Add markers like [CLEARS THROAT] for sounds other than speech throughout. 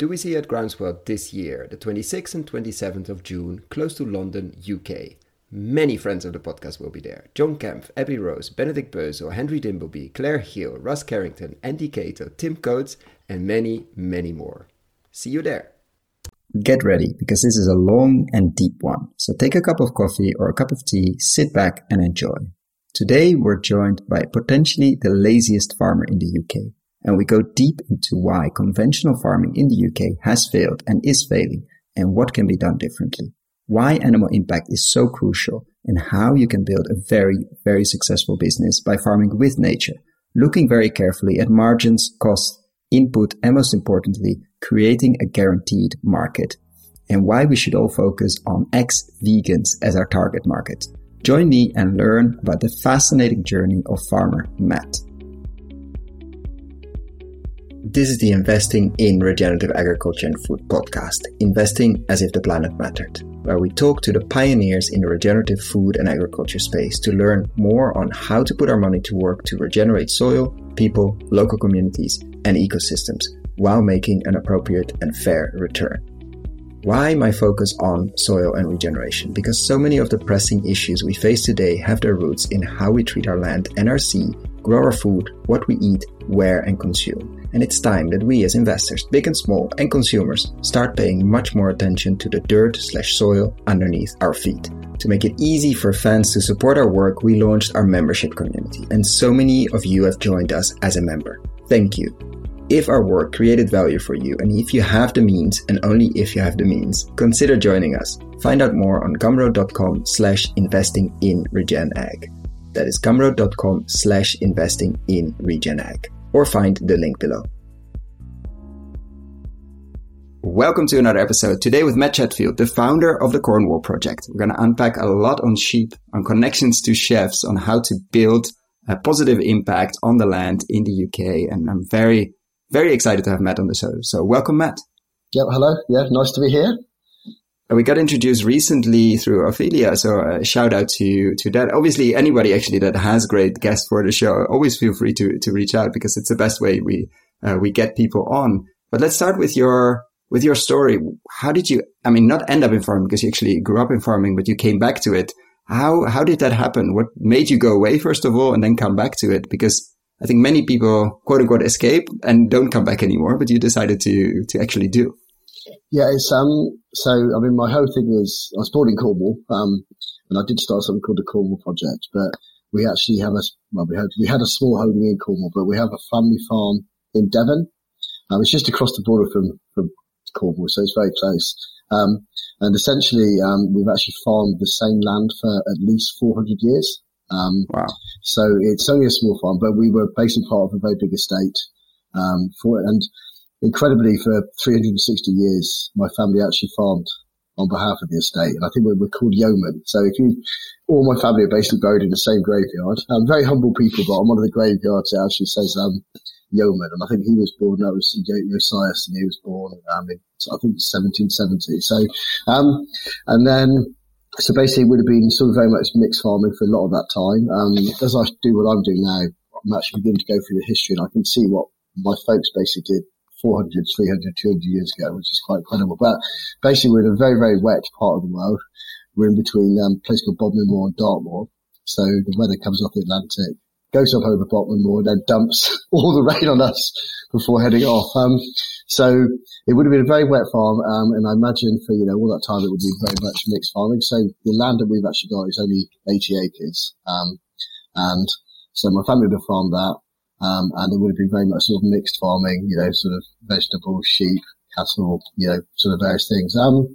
do we see at Groundswell this year, the 26th and 27th of June, close to London, UK. Many friends of the podcast will be there. John Kempf, Abby Rose, Benedict Bösel, Henry Dimbleby, Claire Hill, Russ Carrington, Andy Cato, Tim Coates, and many, many more. See you there. Get ready because this is a long and deep one. So take a cup of coffee or a cup of tea, sit back and enjoy. Today we're joined by potentially the laziest farmer in the UK. And we go deep into why conventional farming in the UK has failed and is failing and what can be done differently why animal impact is so crucial and how you can build a very, very successful business by farming with nature, looking very carefully at margins, costs, input, and most importantly, creating a guaranteed market, and why we should all focus on ex-vegans as our target market. Join me and learn about the fascinating journey of farmer Matt. This is the Investing in Regenerative Agriculture and Food podcast, investing as if the planet mattered where we talk to the pioneers in the regenerative food and agriculture space to learn more on how to put our money to work to regenerate soil, people, local communities, and ecosystems while making an appropriate and fair return. Why my focus on soil and regeneration? Because so many of the pressing issues we face today have their roots in how we treat our land and our sea, grow our food, what we eat, where, and consume and it's time that we as investors, big and small, and consumers start paying much more attention to the dirt slash soil underneath our feet. To make it easy for fans to support our work, we launched our membership community, and so many of you have joined us as a member. Thank you. If our work created value for you, and if you have the means, and only if you have the means, consider joining us. Find out more on gumroad.com slash investing in regen. That is gumroad.com slash investing in regen or find the link below. Welcome to another episode. Today with Matt Chatfield, the founder of the Cornwall Project. We're going to unpack a lot on sheep, on connections to chefs, on how to build a positive impact on the land in the UK. And I'm very, very excited to have Matt on the show. So welcome, Matt. Yep. Hello. Yeah. Nice to be here we got introduced recently through Ophelia. So a shout out to, to that. Obviously, anybody actually that has great guests for the show, always feel free to, to reach out because it's the best way we, uh, we get people on. But let's start with your, with your story. How did you, I mean, not end up in farming because you actually grew up in farming, but you came back to it. How, how did that happen? What made you go away, first of all, and then come back to it? Because I think many people quote unquote escape and don't come back anymore, but you decided to, to actually do. Yeah, it's um. So I mean, my whole thing is I was born in Cornwall, um, and I did start something called the Cornwall Project. But we actually have a well, we had we had a small holding in Cornwall, but we have a family farm in Devon. Um, it's just across the border from from Cornwall, so it's very close. Um, and essentially, um, we've actually farmed the same land for at least 400 years. Um, wow. So it's only a small farm, but we were basically part of a very big estate, um, for it. And incredibly, for 360 years, my family actually farmed on behalf of the estate. And I think we were called yeomen. So if you, all my family are basically buried in the same graveyard. I'm very humble people, but on one of the graveyards it actually says, um, yeoman. And I think he was born, that was Josias, and he was born, um, in, I think 1770. So, um, and then, so basically it would have been sort of very much mixed farming for a lot of that time. Um, as I do what I'm doing now, I'm actually beginning to go through the history and I can see what my folks basically did 400, 300, 200 years ago, which is quite incredible. But basically, we're in a very, very wet part of the world. We're in between um, a place called Bodmin Moor and Dartmoor. So the weather comes off the Atlantic, goes up over Bodmin Moor, then dumps [LAUGHS] all the rain on us before heading off. Um, so it would have been a very wet farm, um, and I imagine for you know all that time it would be very much mixed farming. So the land that we've actually got is only 80 acres, um, and so my family would have farmed that. Um, and it would have been very much sort of mixed farming, you know, sort of vegetables, sheep, cattle, you know, sort of various things. Um,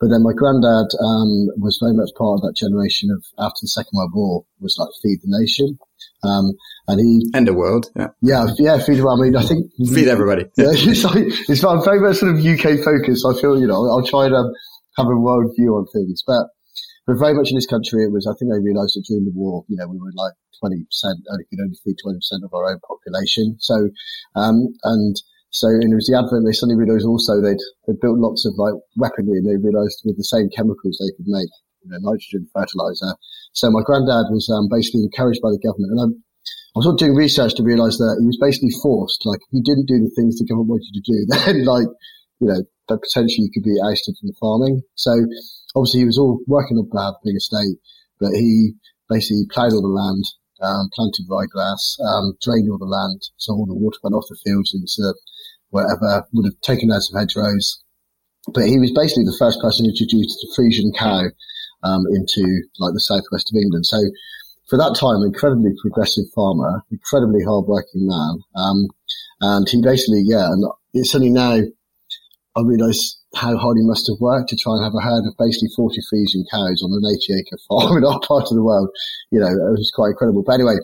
but then my granddad, um, was very much part of that generation of after the Second World War was like feed the nation. Um, and he and the world, yeah, yeah, yeah, feed. I mean, I think feed everybody. [LAUGHS] Yeah, it's, like, it's very much sort of UK focused. I feel, you know, I'll try to have a world view on things, but but very much in this country, it was, I think they realized that during the war, you know, we were like 20%, only could only feed 20% of our own population. So, um, and so, and it was the advent, they suddenly realized also they'd, they'd built lots of like weaponry and they realized with the same chemicals they could make, you know, nitrogen fertilizer. So my granddad was, um, basically encouraged by the government and I'm, I was sort of doing research to realize that he was basically forced, like, if he didn't do the things the government wanted to do, [LAUGHS] then like, you know, that potentially you could be ousted from farming. So obviously he was all working on of big estate, but he basically ploughed all the land, um, planted ryegrass, um, drained all the land, so all the water went off the fields into whatever would have taken out some hedgerows. But he was basically the first person who introduced the Friesian cow um, into like the southwest of England. So for that time, incredibly progressive farmer, incredibly hardworking man. Um, and he basically, yeah, and it's only now I realise how hard he must have worked to try and have a herd of basically 40 Friesian cows on an 80 acre farm [LAUGHS] in our part of the world. You know, it was quite incredible. But anyway,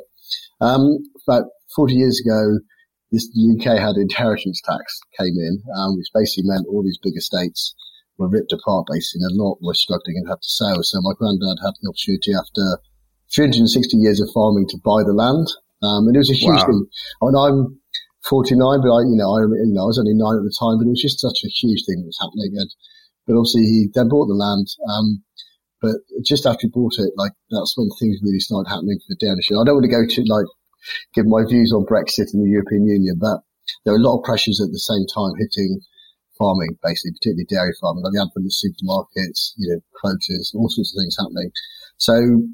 um, about 40 years ago, this, the UK had inheritance tax came in, um, which basically meant all these big estates were ripped apart basically and a lot were struggling and had to sell. So my granddad had the opportunity after 360 years of farming to buy the land. Um, and it was a huge wow. thing. I mean, I'm 49, but I, you know, I, you know, I was only nine at the time, but it was just such a huge thing that was happening. And, but obviously he then bought the land. Um, but just after he bought it, like that's when things really started happening for the dairy I don't want to go to like give my views on Brexit and the European Union, but there are a lot of pressures at the same time hitting farming, basically, particularly dairy farming, like the advent of supermarkets, you know, quotas, all sorts of things happening. So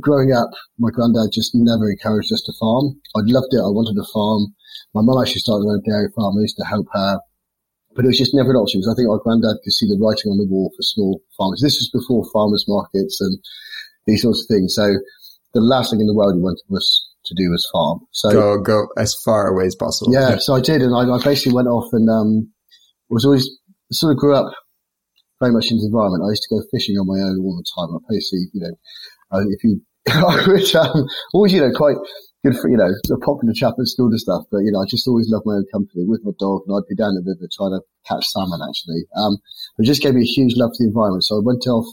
growing up, my granddad just never encouraged us to farm. I loved it. I wanted to farm. My mum actually started her own dairy farm. I used to help her. But it was just never an option because I think our granddad could see the writing on the wall for small farmers. This was before farmers markets and these sorts of things. So the last thing in the world he wanted was to do was farm. So go, go as far away as possible. Yeah. So I did. And I, I basically went off and, um, was always sort of grew up very much in the environment. I used to go fishing on my own all the time. I basically, you know, if you, [LAUGHS] I would, um, always, you know, quite good for, you know, a popular chap at school and stuff, but, you know, I just always loved my own company with my dog and I'd be down the river trying to catch salmon actually. Um, it just gave me a huge love for the environment. So I went off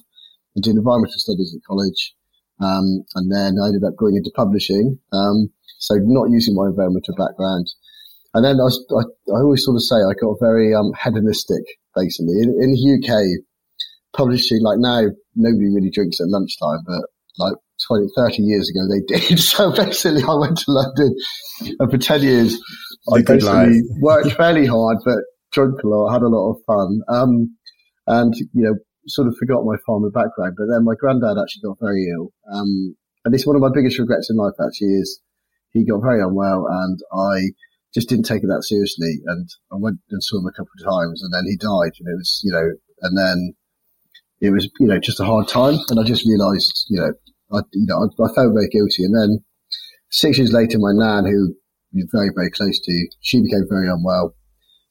and did environmental studies at college. Um, and then I ended up going into publishing. Um, so not using my environmental background. And then I, was, I, I always sort of say I got very, um, hedonistic basically. In, in the UK, publishing, like now, nobody really drinks at lunchtime, but like 20, 30 years ago they [LAUGHS] did. So basically I went to London and for 10 years I basically worked fairly hard, but drunk a lot, had a lot of fun. Um, and, you know, sort of forgot my farmer background, but then my granddad actually got very ill. Um, and it's one of my biggest regrets in life actually is he got very unwell and I just didn't take it that seriously. And I went and saw him a couple of times and then he died and it was, you know, and then it was, you know, just a hard time. And I just realized, you know, I, you know, I, I, felt very guilty. And then six years later, my nan, who you're very, very close to, she became very unwell.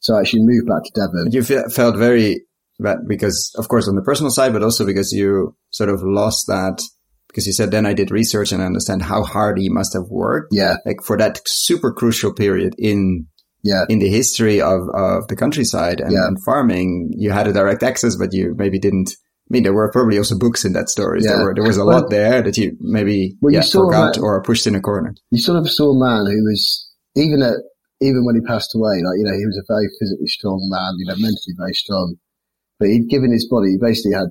So I actually moved back to Devon. You felt very bad because, of course, on the personal side, but also because you sort of lost that because you said then I did research and I understand how hard he must have worked. Yeah. Like for that super crucial period in yeah. in the history of, of the countryside and, yeah. and farming, you had a direct access, but you maybe didn't I mean, there were probably also books in that story. Yeah. There, were, there was a well, lot there that you maybe well, yeah, you forgot man, or pushed in a corner. You sort of saw a man who was even at even when he passed away, like you know, he was a very physically strong man, you know, mentally very strong. But he'd given his body. He basically had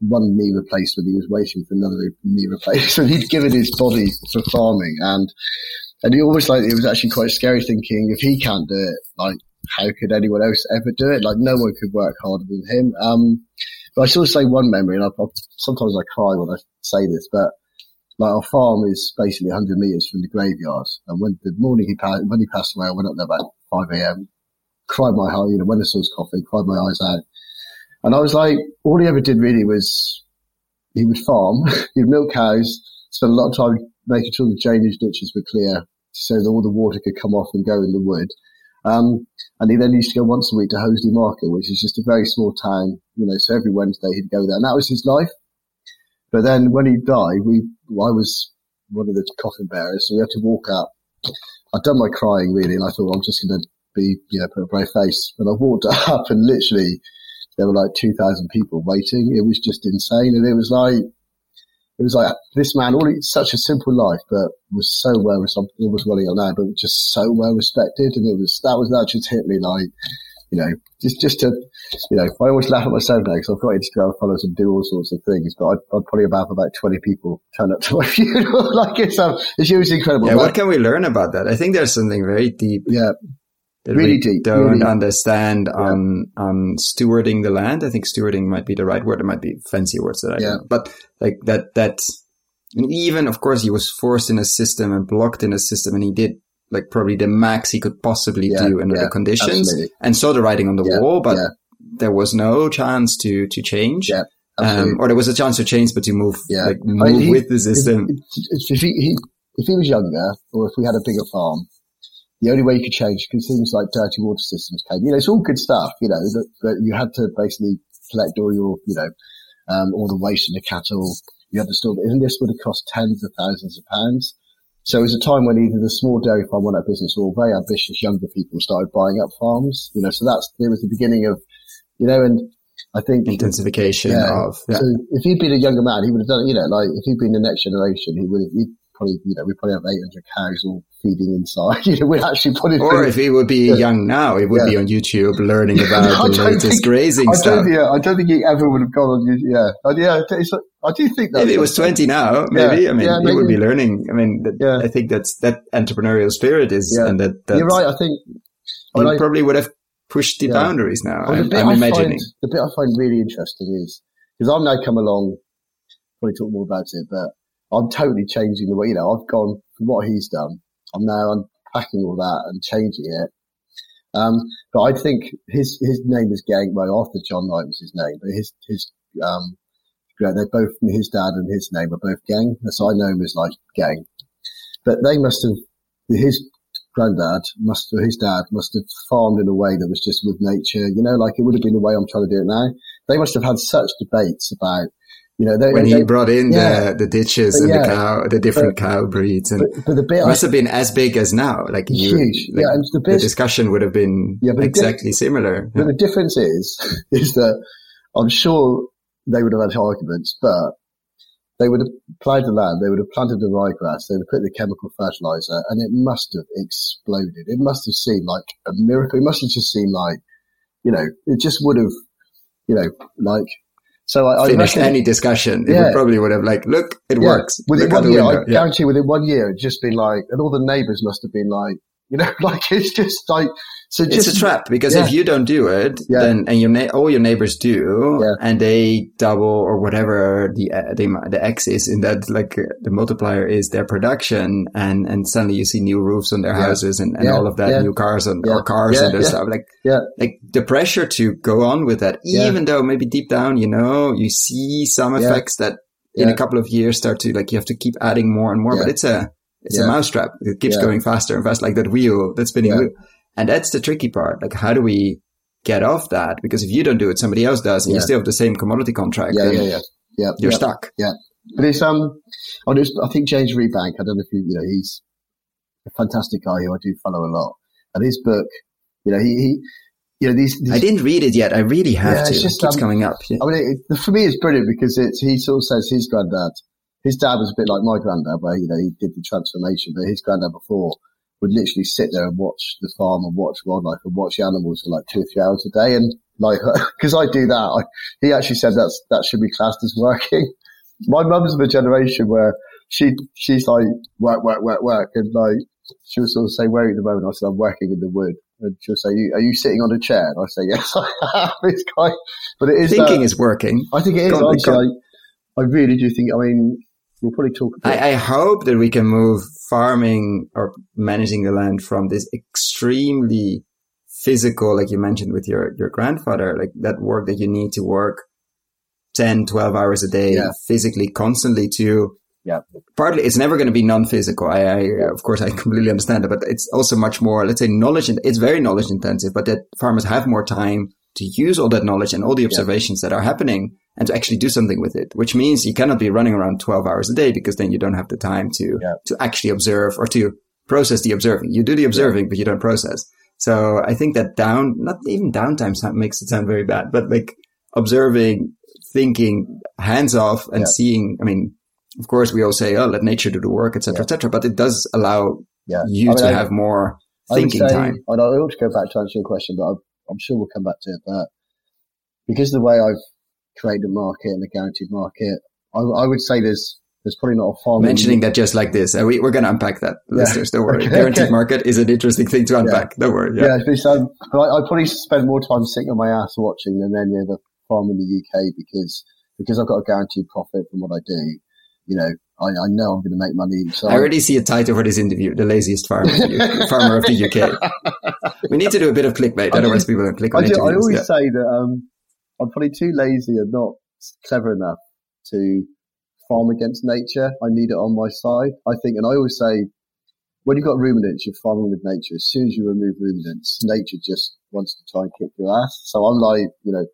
one knee replacement. He was waiting for another knee replacement. [LAUGHS] He'd given his body for farming, and and he always like it was actually quite scary thinking if he can't do it, like how could anyone else ever do it? Like no one could work harder than him. Um, but I still say one memory, and I, I, sometimes I cry when I say this, but like our farm is basically 100 meters from the graveyard. And when the morning he passed, when he passed away, I went up there about 5 a.m., cried my heart, you know, when I saw his coffee, cried my eyes out. And I was like, all he ever did really was he would farm, [LAUGHS] he'd milk cows, spend a lot of time making sure the drainage ditches were clear so that all the water could come off and go in the wood. Um, and he then used to go once a week to Hoasley Market, which is just a very small town, you know, so every Wednesday he'd go there and that was his life. But then when he died, we, I was one of the coffin bearers, so we had to walk up. I'd done my crying really, and I thought I'm just going to be, you know, put a brave face. And I walked [LAUGHS] up and literally there were like 2,000 people waiting. It was just insane. And it was like, it was like this man, all such a simple life, but was so well, almost running on now, but just so well respected. And it was, that was, that just hit me like, you know, just, just to, you know, I always laugh at myself now because I've got Instagram followers and do all sorts of things, but I'd, I'd probably have about 20 people turn up to my [LAUGHS] funeral. like it's, um, it's usually incredible. Yeah. What can we learn about that? I think there's something very deep. Yeah. That really we deep, don't really, understand yeah. on on stewarding the land. I think stewarding might be the right word. It might be fancy words that I yeah. know. But like that that and even of course he was forced in a system and blocked in a system and he did like probably the max he could possibly yeah, do under the conditions absolutely. and saw the writing on the wall, but there was no chance to to change. Yeah. Um, or there was a chance to change, but to move, yeah. like move I mean, he, with the system. If, if, he, if he was younger, or if we had a bigger farm, the only way you could change because things like dirty water systems came. You know, it's all good stuff. You know, that, you had to basically collect all your, you know, um, all the waste in the cattle. You had to store, and this would have cost tens of thousands of pounds. So it was a time when either the small dairy farm went out of business or very ambitious younger people started buying up farms. You know, so that's it was the beginning of, you know, and I think intensification yeah, of. Yeah. So if he'd been a younger man, he would have done it. You know, like if he'd been the next generation, he would have. He'd probably, you know, we probably have 800 cows all feeding inside. [LAUGHS] you know, we actually put it. Or if he would be yeah. young now, he would yeah. be on YouTube learning [LAUGHS] about the latest think, grazing I stuff. yeah, I don't think he ever would have gone on YouTube. Yeah, uh, yeah, I do think that. If he was 20 now, maybe. I mean, yeah, he would be learning. I mean, yeah. I think that's that entrepreneurial spirit is, and that, you're right. I think he I, probably would have pushed the boundaries now. Well, I'm, I'm imagining. Find, the bit I find really interesting is because I've now come along. Probably talk more about it, but I'm totally changing the way, you know, I've gone from what he's done. I'm now unpacking all that and changing it. Um, but I think his, his name is Gang. Well, Arthur John Knight was his name, but his, his, um, they're both, his dad and his name are both Gang. So I know him as like Gang. But they must have, his granddad must, or his dad must have farmed in a way that was just with nature, you know, like it would have been the way I'm trying to do it now. They must have had such debates about you know, they, when he brought in yeah, the, the ditches and yeah, the cow, the different but, cow breeds, and but, but the bit must I, have been as big as now. Like you, huge, like yeah. And the, bit, the discussion would have been yeah, but exactly similar. But the difference is, [LAUGHS] is that I'm sure they would have had arguments, but they would have plowed the land, they would have planted the ryegrass, they would have put the chemical fertilizer, and it must have exploded. It must have seemed like a miracle. It must have just seemed like, you know, it just would have, you know, like so I, finished I any discussion. It yeah. would probably would have like, look, it yeah. works. Within look one year, I yeah. guarantee within one year, it'd just been like, and all the neighbors must have been like, you know, [LAUGHS] like it's just like so just, it's a trap because yeah. if you don't do it, yeah. then and your na- all your neighbors do, yeah. and they double or whatever the uh, the the X is in that like uh, the multiplier is their production, and and suddenly you see new roofs on their houses and, and all of that, new cars on or cars and their stuff. Like yeah, like the pressure to go on with that, even though maybe deep down you know you see some effects that in a couple of years start to like you have to keep adding more and more, but it's a it's a mousetrap. It keeps going faster and faster, like that wheel, that spinning wheel. And that's the tricky part. Like, how do we get off that? Because if you don't do it, somebody else does, and yeah. you still have the same commodity contract. Yeah, yeah, yeah. yeah. You're yeah. stuck. Yeah. But it's, um, I, just, I think James Rebank, I don't know if you, you know, he's a fantastic guy who I do follow a lot. And his book, you know, he, he you know, these, these, I didn't read it yet. I really have yeah, to. Just, it keeps um, coming up. I mean, it, for me, it's brilliant because it's, he sort of says his granddad, his dad was a bit like my granddad where, you know, he did the transformation, but his granddad before would literally sit there and watch the farm and watch wildlife and watch the animals for like two or three hours a day. And like, [LAUGHS] cause I do that, I, he actually said that's, that should be classed as working. [LAUGHS] My mum's of the generation where she, she's like, work, work, work, work. And like, she'll sort of say, where are you at the moment? I said, I'm working in the wood. And she'll say, are you sitting on a chair? And I say, [LAUGHS] yes, I am. It's kind, but it is. Thinking uh, is working. I think it is. Honestly, I, I really do think, I mean, we'll probably talk about I, I hope that we can move farming or managing the land from this extremely physical, like you mentioned with your, your grandfather, like that work that you need to work 10, 12 hours a day yeah. physically constantly to yeah. Partly, it's never going to be non-physical. I, I, of course, I completely understand it, but it's also much more, let's say, knowledge. It's very knowledge intensive, but that farmers have more time to use all that knowledge and all the observations yeah. that are happening and to actually do something with it, which means you cannot be running around 12 hours a day because then you don't have the time to, yeah. to actually observe or to process the observing. You do the observing, yeah. but you don't process. So I think that down, not even downtime makes it sound very bad, but like observing, thinking, hands off and yeah. seeing. I mean, of course, we all say, "Oh, let nature do the work," etc., etc. but it does allow you I mean, to I, have more thinking say, time. I ought to go back to answer your question, but I'm sure we'll come back to it. But because the way I've created a market and a guaranteed market, I, I would say there's there's probably not a farm. Mentioning that just like this, uh, we, we're going to unpack that, yeah. listeners. Don't worry. [LAUGHS] Okay, Guaranteed okay. market is an interesting thing to unpack. Yeah. Don't worry. Yeah, yeah um, I, I probably spend more time sitting on my ass watching than any other farm in the UK because because I've got a guaranteed profit from what I do. You know, I, I know I'm going to make money. So I already see a title for this interview: "The Laziest Farmer, [LAUGHS] farmer of the UK." we need to do a bit of clickbait, otherwise people don't click on I do, I always say that um, I'm probably too lazy and not clever enough to farm against nature. I need it on my side. I think, and I always say, when you've got ruminants, you're farming with nature. As soon as you remove ruminants, nature just wants to try and kick your ass. So I'm like, you know,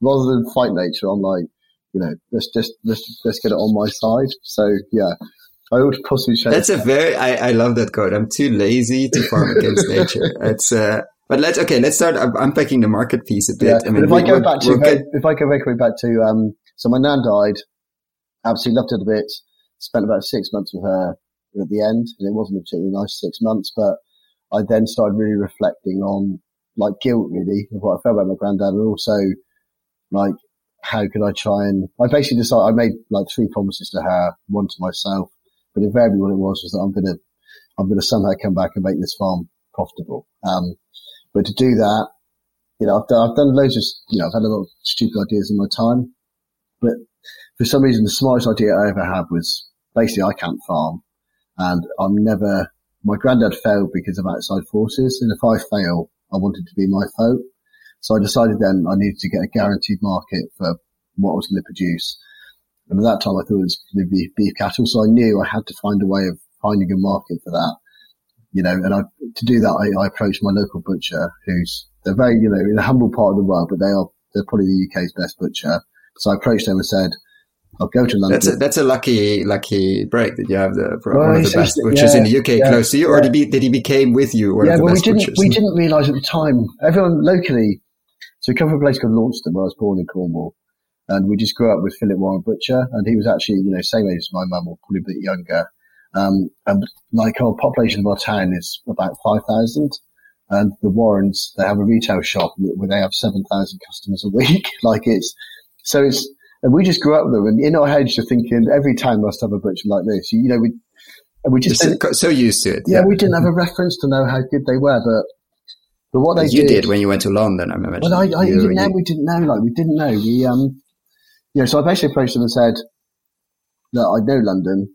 rather than fight nature, I'm like, you know, let's just let's let's get it on my side. So yeah, I would possibly say that's a very I, I love that quote. I'm too lazy to farm against nature. [LAUGHS] It's uh, but let's okay. Let's start unpacking the market piece a bit. Yeah, I mean, if I go back to get, if I go very quickly back to um, so my nan died absolutely loved it a bit. Spent about six months with her at the end, and it wasn't a particularly nice six months. But I then started really reflecting on like guilt, really, of what I felt about my granddad, and also like how could I try and I basically decided I made like three promises to her, one to myself, but invariably what it was was that I'm gonna I'm gonna somehow come back and make this farm profitable. Um, but to do that, you know, I've done, I've done loads of, you know, I've had a lot of stupid ideas in my time, but for some reason, the smartest idea I ever had was basically I can't farm and I'm never, my granddad failed because of outside forces. And if I fail, I wanted to be my foe. So I decided then I needed to get a guaranteed market for what I was going to produce. And at that time, I thought it was going to be beef cattle. So I knew I had to find a way of finding a market for that. You know, and I, to do that, I, I approached my local butcher who's, they're very, you know, in a humble part of the world, but they are, they're probably the UK's best butcher. So I approached them and said, I'll go to London. That's a, that's a lucky lucky break that you have the well, one of the best, which yeah, in the UK yeah, close to you, or did he, did he became with you? yeah, well, we didn't we didn't realise at the time. Everyone locally, so we come from a place called Launceston, where I was born in Cornwall, and we just grew up with Philip Warren Butcher, and he was actually you know same age as my mum, or probably a bit younger. Um, and like our population of our town is about five thousand, and the Warrens they have a retail shop where they have seven thousand customers a week. [LAUGHS] like it's so it's and we just grew up with them. And in our heads, you're thinking every town must have a butcher like this. You, know, we, and we just so, so, used to it. Yeah, yeah, we didn't have a reference to know how good they were, but but what they you did, did when you went to London, I remember. Well, I, I you, didn't know. We didn't know. Like we didn't know. We um, you know, so I basically approached them and said, "Look, I know London.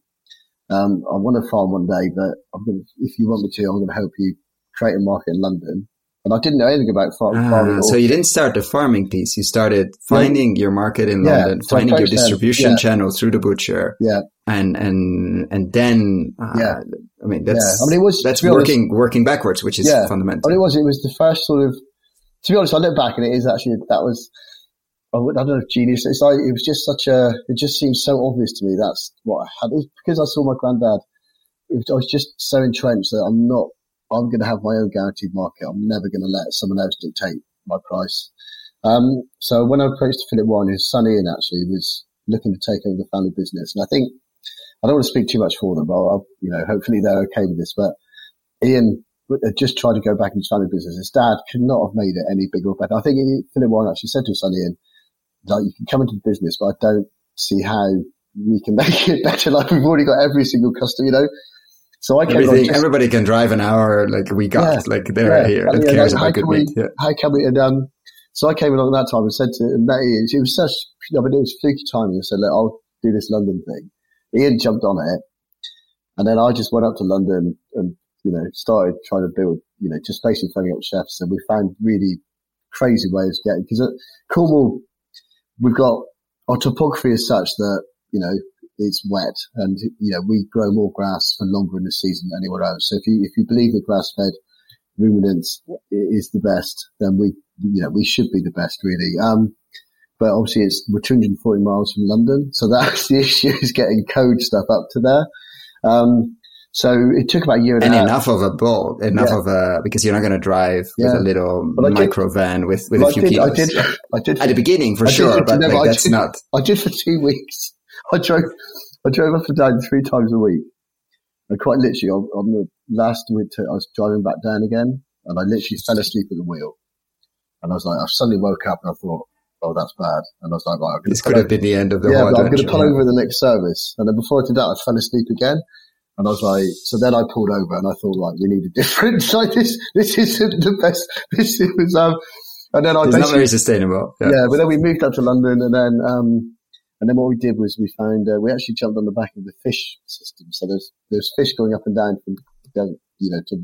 Um, I want to farm one day, but I'm going if you want me to, I'm going to help you create a market in London." And I didn't know anything about farming. Ah, so you didn't start the farming piece. You started finding yeah. your market in yeah. London, so finding your distribution yeah. channel through the butcher. Yeah. And, and, and then, uh, yeah. I mean, that's, I mean, it was, that's working, honest, working backwards, which is fundamental. But it was, it was the first sort of, to be honest, I look back and it is actually, that was, I don't know, if genius. It's like, it was just such a, it just seems so obvious to me. That's what I had. It because I saw my granddad. Was, I was just so entrenched that I'm not I'm going to have my own guaranteed market. I'm never going to let someone else dictate my price. Um, so when I approached Philip Warren, his son Ian actually was looking to take over the family business. And I think, I don't want to speak too much for them, but I'll, you know, hopefully they're okay with this. But Ian just tried to go back into family business. His dad could not have made it any bigger better. I think he, Philip Warren actually said to his son Ian, like, you can come into the business, but I don't see how we can [LAUGHS] make it better. Like we've already got every single customer, you know, so I came just, everybody can drive an hour like we got yeah, like they're yeah. here. It yeah, cares like, about good we, meat. Yeah. How can we? And um, so I came along that time and said to him, it was such, know, but it was fluky timing. I said, look, I'll do this London thing. Ian jumped on it, and then I just went up to London and you know started trying to build, you know, just basically phoning up chefs, and we found really crazy ways of getting because at Cornwall we've got our topography is such that you know it's wet and, you know, we grow more grass for longer in the season than anywhere else. So if you, if you believe that grass fed ruminants is the best, then we, you know, we should be the best really. Um, but obviously it's, we're 240 miles from London. So that's [LAUGHS] the issue is getting code stuff up to there. Um, so it took about a year and, and a half. enough of a boat, enough yeah. of a because you're not going to drive yeah. with a little micro van with, with a few I did, kilos. I did, I did [LAUGHS] at the beginning for sure, but like, that's did, not. I did for two weeks. [LAUGHS] I drove, I drove up and down three times a week. And quite literally, on, on the last winter, I was driving back down again, and I literally fell asleep at the wheel. And I was like, I suddenly woke up and I thought, oh, that's bad. And I was like, right, this could have been the end of the yeah, I'm going to pull over the next service. And then before I did that, I fell asleep again. And I was like, so then I pulled over and I thought, like, we need a different, [LAUGHS] like this, this isn't the best, [LAUGHS] this was, um, and then I It's not very sustainable. Yeah. yeah. but then we moved up to London and then, um, and then what we did was we found, uh, we actually jumped on the back of the fish system. So there's, there's fish going up and down from, you know, to,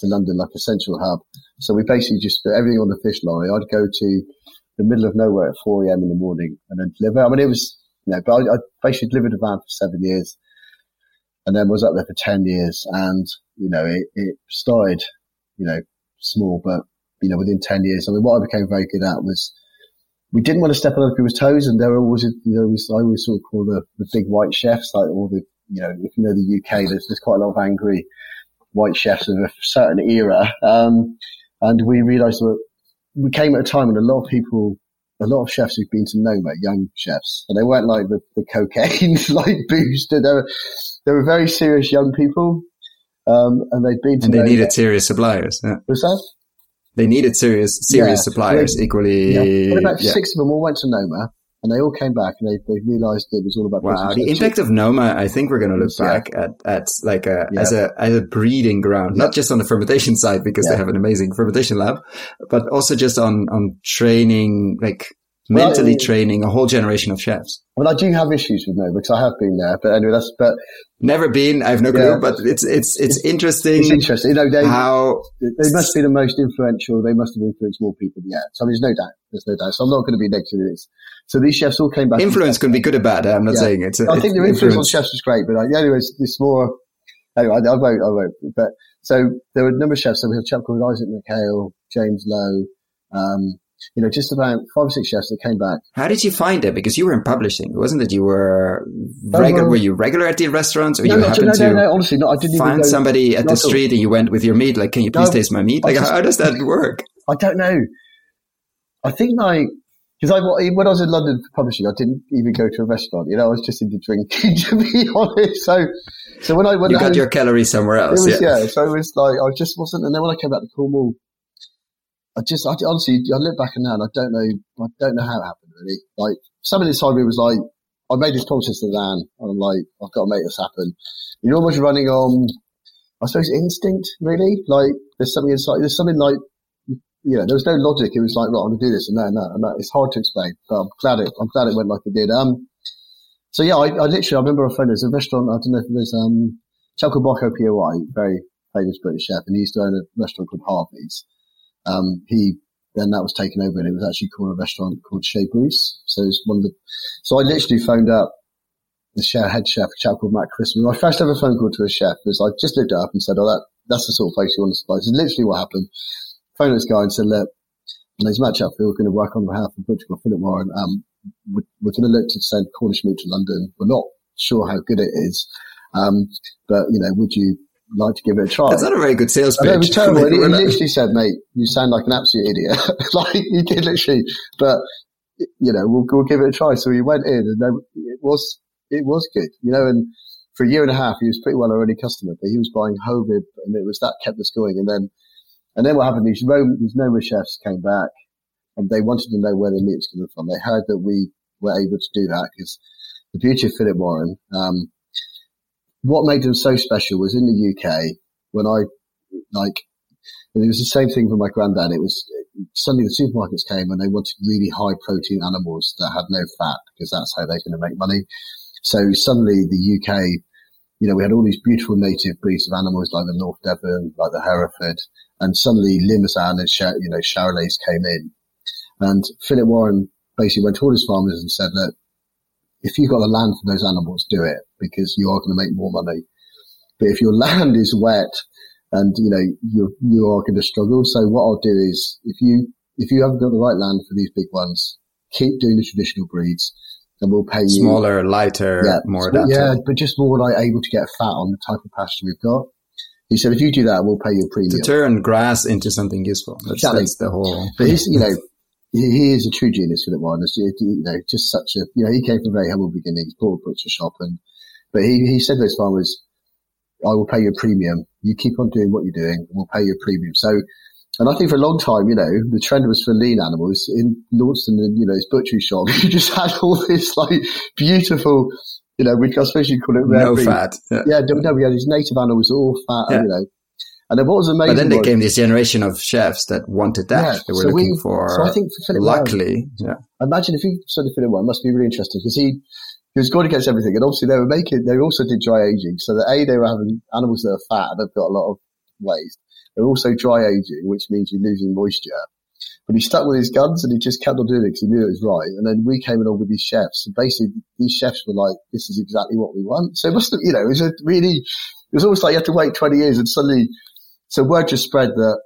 to London like a central hub. So we basically just put everything on the fish lorry. I'd go to the middle of nowhere at 4 a.m. in the morning and then deliver. I mean, it was, you know, but I, I basically delivered a van for seven years and then was up there for 10 years. And, you know, it, it started, you know, small, but, you know, within 10 years, I mean, what I became very good at was we didn't want to step on other people's toes. And there were always, you know, we, I always sort of call the, the big white chefs, like all the, you know, if you know the UK, there's, there's quite a lot of angry white chefs of a certain era. Um, and we realized that we came at a time when a lot of people, a lot of chefs who've been to Noma, young chefs, and they weren't like the, the cocaine, [LAUGHS] like boosted. They were, they were very serious young people. Um, and they'd been to and they needed serious suppliers. Yeah. Was that? They needed serious, serious Yeah. suppliers They- equally. Yeah. About yeah. six of them all went to Noma and they all came back and they, they realized it was all about Wow, the impact of Noma, I think we're going to look Yeah. back at, at like a, Yeah. as a, as a breeding ground, not just on the fermentation side because they have an amazing fermentation lab, but also just on, on training, like mentally it- training a whole generation of chefs. I mean, I do have issues with Noma because I have been there, but anyway, that's, but Never been, I have no clue, Yeah. but it's, it's, it's interesting it's interesting. You know, they, how, they must be the most influential. They must have influenced more people yet. So there's no doubt. There's no doubt. So I'm not going to be negative. So these chefs all came back. influence can be good or bad. I'm not Yeah. saying it's, a, I think their it's influence on chefs was great, but like, yeah, anyways, it's more. Anyway, I, I won't. I won't. But so there were a number of chefs. So we had a chap called Isaac McHale, James Lowe. Um, you know, just about five or six chefs that came back. How did you find it? Because you were in publishing. It wasn't that you were Oh, regular. were you regular at the restaurants, or No, you no, happened no, to no, no, honestly, no, I didn't find somebody at the street and you went with your meat? Like, can you please taste my meat? Like, just- how does that [LAUGHS] work? I don't know. I think like because I when I was in London for publishing, I didn't even go to a restaurant. You know, I was just into drinking, [LAUGHS] to be honest. So, so when I when You I got your calories somewhere else. was, yeah. yeah. So it was like, I just wasn't. And then when I came back to Cornwall, I just, I, honestly, I look back now and I don't know, I don't know how it happened really. Like, somebody inside me was like, I made this promise to Dan and I'm like, I've got to make this happen. You're almost running on, I suppose, instinct really. Like, there's something inside, there's something like, you know, there was no logic. It was like, right, I'm going to do this and that and that and that. It's hard to explain, but I'm glad it, I'm glad it went like it did. Um, so yeah, I, I literally, I remember a friend, there's a restaurant, I don't know if there's, um, chap called P.O.I., very famous British chef, and he used to own a restaurant called Harvey's. Um, he, then that was taken over and it was actually called a restaurant called Chez Bruce. So it's one of the, so I literally phoned up the chef, head chef, a chap called Matt Christmas. My first ever phone call to a chef was I just looked it up and said, oh, that, that's the sort of place you want to supply. Is literally what happened. Phoned this guy and said, look, my name's Matt Chatfield, we're going to work on behalf of Portugal Philip Warren. Um, we're, we're going to look to send Cornish meat to London. We're not sure how good it is. Um, but you know, would you like to give it a try? That's not a very good sales pitch. it was terrible. [LAUGHS] And he, he literally said, mate, you sound like an absolute idiot. [LAUGHS] like, he did literally. But, you know, we'll, we'll give it a try. So he went in and then it was, it was good, you know, and for a year and a half, he was pretty well our only customer, but he was buying Hovid and it was that kept us going. And then, and then what happened? These Rome, these Noma chefs came back and they wanted to know where the meat was coming from. They heard that we were able to do that because the beauty of Philip Warren, um, what made them so special was in the UK when I like it was the same thing for my granddad. It was suddenly the supermarkets came and they wanted really high protein animals that had no fat because that's how they're going to make money. So suddenly the UK, you know, we had all these beautiful native breeds of animals like the North Devon, like the Hereford, and suddenly Limousin and you know Charolais came in, and Philip Warren basically went to all his farmers and said, look, if you've got the land for those animals, do it because you are going to make more money. But if your [LAUGHS] land is wet and you know you you are going to struggle, so what I'll do is if you if you haven't got the right land for these big ones, keep doing the traditional breeds, and we'll pay you Smaller, lighter, yeah, more adaptable. yeah, but just more like able to get fat on the type of pasture we've got. He said, if you do that, we'll pay you a premium. To turn grass into something useful. That's, Exactly. that's the whole. But he's, you know, [LAUGHS] he, is a true genius, Warren. It's, You know, just such a, you know, he came from a very humble beginnings, bought a butcher shop and, but he, he said to those farmers, I will pay you a premium. You keep on doing what you're doing and we'll pay you a premium. So And I think for a long time, you know, the trend was for lean animals in Launceston and, you know, his butchery shop. [LAUGHS] You just had all this like beautiful, you know, we especially call it no fat. Yeah. yeah, no, we had these native animals all fat, yeah. you know. And then what was amazing. But then there came this generation of chefs that wanted that. Yeah, they were so looking we, for. So I think for Philip luckily, yeah. Imagine if you said to Philip Warren, must be really interesting because he he was going against everything, and obviously they were making. They also did dry aging, so that a they were having animals that are fat and they've got a lot of waste. They're also dry aging, which means you're losing moisture. But he stuck with his guns and he just kept on doing it because he knew it was right. And then we came along with these chefs, and basically these chefs were like, "This is exactly what we want." So it must have, you know, it was a really, it was almost like you had to wait 20 years, and suddenly, so word just spread that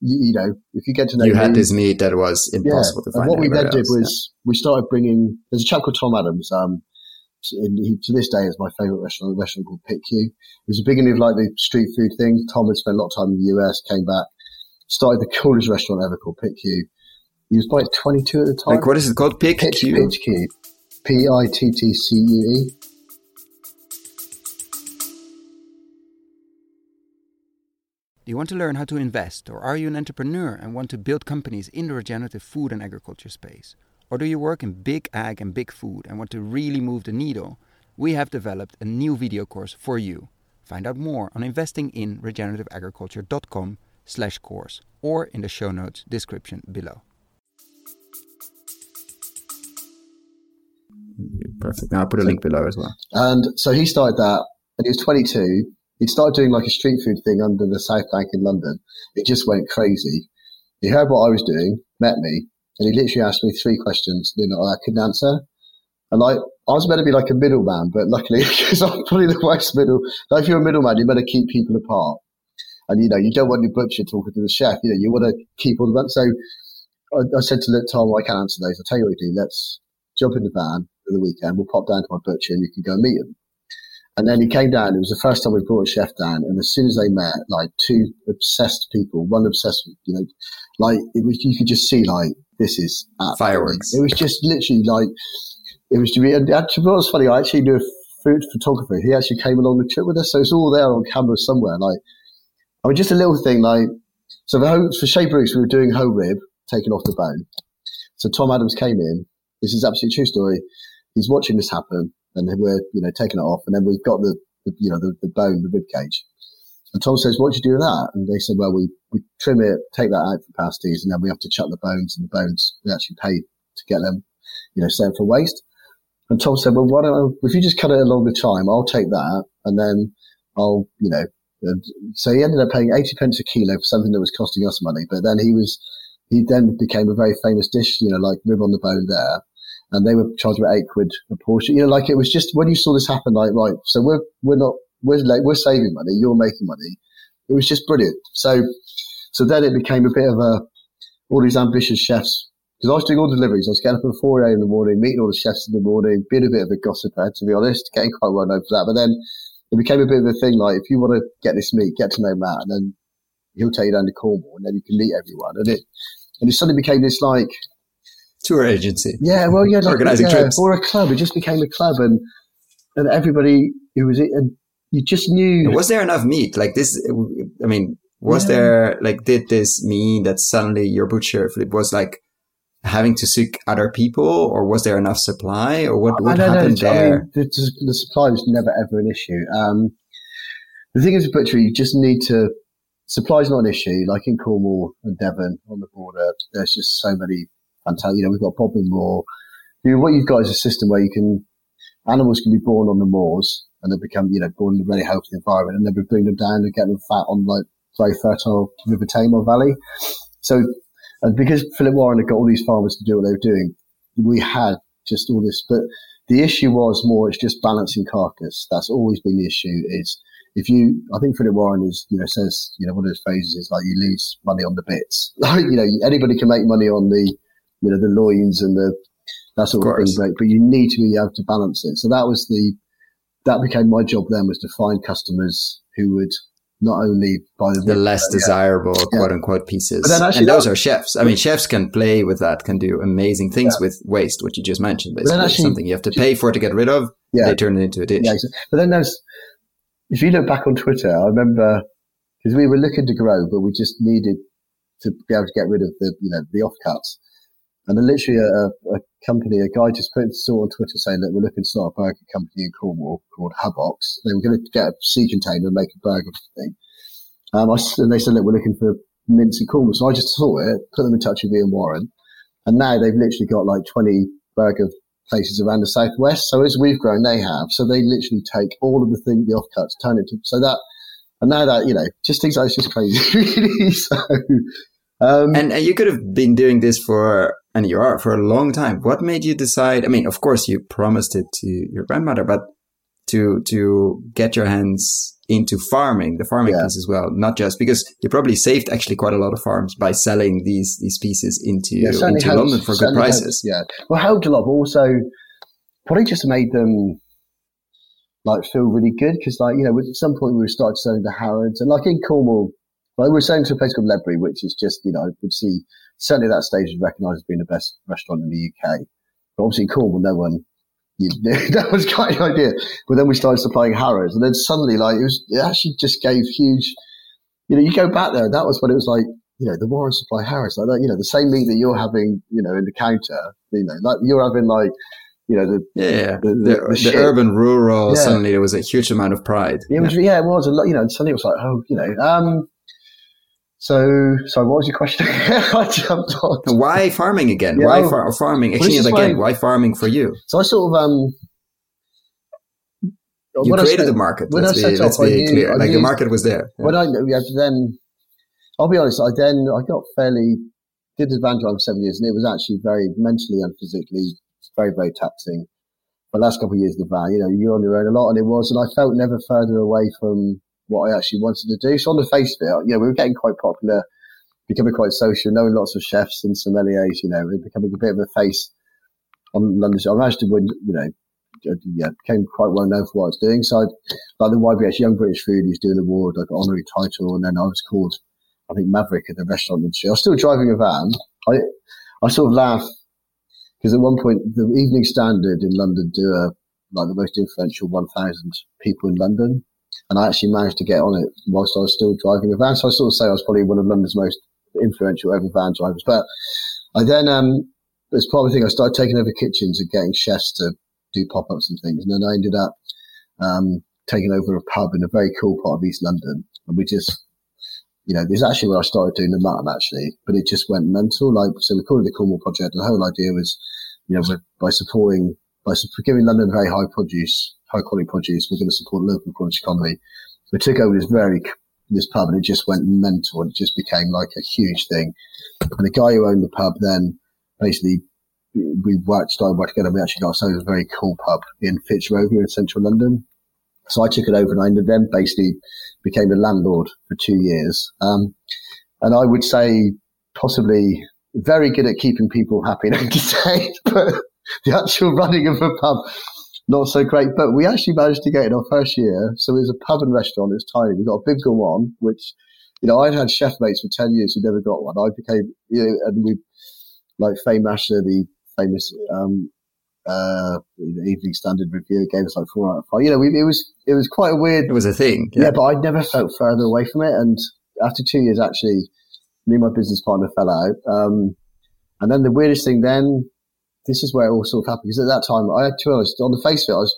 you, you, know, if you get to know you had this meat that was impossible yeah. to find. And what we then else. did was yeah. we started bringing. There's a chap called Tom Adams. Um, he, to this day is my favourite restaurant, a restaurant called Pitt Cue. It was a beginning of like the street food thing. Tom had spent a lot of time in the US, came back, started the coolest restaurant ever called Pitt Cue. He was like 22 at the time. Like what is it called? Pitt Cue? Pitt Cue. P-I-T-T-C-U-E. Do you want to learn how to invest, or are you an entrepreneur and want to build companies in the regenerative food and agriculture space? Or do you work in big ag and big food and want to really move the needle? We have developed a new video course for you. Find out more on investinginregenerativeagriculture.com slash course or in the show notes description below. Perfect. Now I'll put a link below as well. And so he started that and he was 22. He started doing like a street food thing under the South Bank in London. It just went crazy. He heard what I was doing, met me, and he literally asked me three questions know, I couldn't answer. And like, I was meant to be like a middleman, but luckily, [LAUGHS] because I'm probably the worst middle, like if you're a middleman, you better keep people apart. And, you know, you don't want your butcher talking to the chef, you know, you want to keep all the, so I, I said to Tom, well, I can't answer those. I'll tell you what we do. Let's jump in the van for the weekend. We'll pop down to my butcher and you can go meet him. And then he came down. It was the first time we brought a chef down. And as soon as they met, like two obsessed people, one obsessed with, you know, like it was, you could just see like, this is fireworks. It was just literally like, it was to be, and actually, was funny, I actually knew a food photographer. He actually came along the trip with us. So it's all there on camera somewhere. Like, I mean, just a little thing like, so for, for Chez Bruce, we were doing whole rib, taken off the bone. So Tom Adams came in. This is absolutely true story. He's watching this happen and we're, you know, taking it off. And then we've got the, the you know, the, the bone, the rib cage. And Tom says, what do you do with that? And they said, well, we, we trim it, take that out for pasties, and then we have to chuck the bones, and the bones, we actually pay to get them, you know, sent for waste. And Tom said, well, why don't I, if you just cut it along the time, I'll take that, and then I'll, you know, so he ended up paying 80 pence a kilo for something that was costing us money. But then he was, he then became a very famous dish, you know, like rib on the bone there. And they were charged about eight quid a portion. You know, like it was just when you saw this happen, like, right, so we're, we're not, we're like, we're saving money, you're making money. It was just brilliant. So, so then it became a bit of a, all these ambitious chefs, because I was doing all deliveries. I was getting up at 4 a.m. in the morning, meeting all the chefs in the morning, being a bit of a gossiper, to be honest, getting quite well known for that. But then it became a bit of a thing, like, if you want to get this meat, get to know Matt, and then he'll take you down to Cornwall, and then you can meet everyone. And it, and it suddenly became this, like, tour agency. Yeah, well, yeah, like, organizing yeah, trips or a club. It just became a club, and and everybody who was it, and you just knew. Was there enough meat? Like this, I mean, was yeah. there, like, did this mean that suddenly your butcher flip was like having to seek other people or was there enough supply or what, what happened know. there? I mean, the, the, supply was never ever an issue. Um, the thing is with butchery, you just need to, supply is not an issue. Like in Cornwall and Devon on the border, there's just so many fantastic, you know, we've got Bodmin Moor. You know, what you've got is a system where you can, animals can be born on the moors and they become, you know, born in a very healthy environment, and then we bring them down and get them fat on like very fertile River Tamar Valley. So, and because Philip Warren had got all these farmers to do what they were doing, we had just all this. But the issue was more, it's just balancing carcass. That's always been the issue. Is if you, I think Philip Warren is, you know, says, you know, one of his phrases is like, you lose money on the bits. [LAUGHS] Like, you know, anybody can make money on the, you know, the loins and the that sort of, of thing, but you need to be able to balance it. So that was the that became my job then was to find customers who would not only buy the, the less desirable yeah. quote unquote pieces. But then actually and those are chefs. I mean, mm. chefs can play with that, can do amazing things yeah. with waste, what you just mentioned. Basically, actually, something you have to pay for to get rid of. Yeah. They turn it into a dish. Yeah, exactly. But then there's, if you look back on Twitter, I remember because we were looking to grow, but we just needed to be able to get rid of the, you know, the offcuts. And literally a, a company, a guy just put it on Twitter saying that we're looking to start a burger company in Cornwall called Hubbox. They were going to get a sea container and make a burger thing. Um, I, and they said, look, we're looking for mince in Cornwall. So I just saw it, put them in touch with Ian Warren. And now they've literally got like 20 burger places around the southwest. So as we've grown, they have. So they literally take all of the thing, the offcuts, turn it to, so that, and now that, you know, just things like it's just crazy. [LAUGHS] So, um, and, and you could have been doing this for, and you are for a long time. What made you decide? I mean, of course you promised it to your grandmother, but to, to get your hands into farming, the farming yeah. piece as well, not just because you probably saved actually quite a lot of farms by selling these these pieces into yeah, into helps, London for good prices. Helps, yeah, well, helped a lot. Also, probably just made them like feel really good because, like, you know, at some point we were started selling the Harrods and like in Cornwall, we were selling to a place called Ledbury, which is just you know, could see certainly that stage is recognised as being the best restaurant in the UK. But obviously in Cornwall, no one [LAUGHS] that was kind of the idea. But then we started supplying Harrods, and then suddenly, like it was, it actually just gave huge. You know, you go back there, that was when it was like. You know, the Warren Supply Harrods, like that. You know, the same meat that you're having, you know, in the counter. You know, like you're having like. You know the yeah the, the, the, the urban rural yeah. suddenly there was a huge amount of pride. It was, yeah. yeah, it was a lot. You know, and suddenly it was like oh you know um so, so what was your question? [LAUGHS] I jumped on. Why farming again? Yeah, why oh. far- farming? Actually, again, why, why farming for you? So I sort of um. You created the market. When let's I be, let's be knew, clear. like the market was there. Yeah. When I yeah, then, I'll be honest. I then I got fairly did evangelism for seven years, and it was actually very mentally and physically very very taxing. The last couple of years of the van, you know, you're on your own a lot, and it was, and I felt never further away from what I actually wanted to do. So on the face of it, uh, yeah, we were getting quite popular, becoming quite social, knowing lots of chefs and sommeliers, you know, becoming a bit of a face on London. I managed to win, you know, uh, yeah, became quite well known for what I was doing. So, I, like the YBF Young British Foodies doing award, like honorary title, and then I was called, I think Maverick at the restaurant industry. I was still driving a van. I, I sort of laugh because at one point the Evening Standard in London do a like the most influential 1,000 people in London, and I actually managed to get on it whilst I was still driving a van. So I sort of say I was probably one of London's most influential ever van drivers. But I then, um, part of the thing, I started taking over kitchens and getting chefs to do pop ups and things. And then I ended up um, taking over a pub in a very cool part of East London. And we just, you know, this is actually where I started doing the mutton actually, but it just went mental. Like, so we called it the Cornwall Project. The whole idea was, you know, by supporting, by giving London very high produce high quality produce. We're going to support local Cornish economy. We took over this very this pub, and it just went mental. And it just became like a huge thing. And the guy who owned the pub then basically we worked started working together. We actually got ourselves a very cool pub in Fitzrovia in central London. So I took it over, and I then basically became the landlord for two years. Um, and I would say possibly very good at keeping people happy and [LAUGHS] entertained, but [LAUGHS] the actual running of a pub not so great. But we actually managed to get in our first year. So it was a pub and restaurant. It was tiny. We got a big one, which, you know, I'd had chef mates for 10 years who never got one. I became, you know, and we, like Fay Maschler, the famous, um, uh, Evening Standard review gave us like four out of five. You know, we, it was, it was quite a weird. It was a thing. Yeah. yeah, but I'd never felt further away from it. And after two years, actually, me and my business partner fell out. Um, and then the weirdest thing then this is where it all sort of happened. Because at that time, I had to honest, on the face of it, I was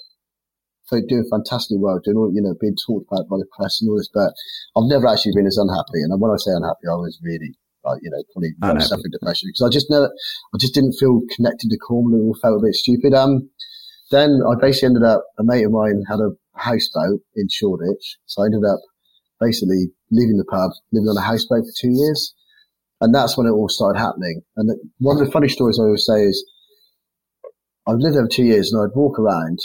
doing fantastically well, doing all, you know, being talked about by the press and all this, but I've never actually been as unhappy. And when I say unhappy, I was really, like, you know, probably suffering depression because I just never, I just didn't feel connected to Cornwall. It all felt a bit stupid. Um, then I basically ended up, a mate of mine had a houseboat in Shoreditch. So I ended up basically leaving the pub, living on a houseboat for two years. And that's when it all started happening. And one of the funny stories I always say is, I've lived there for two years and I'd walk around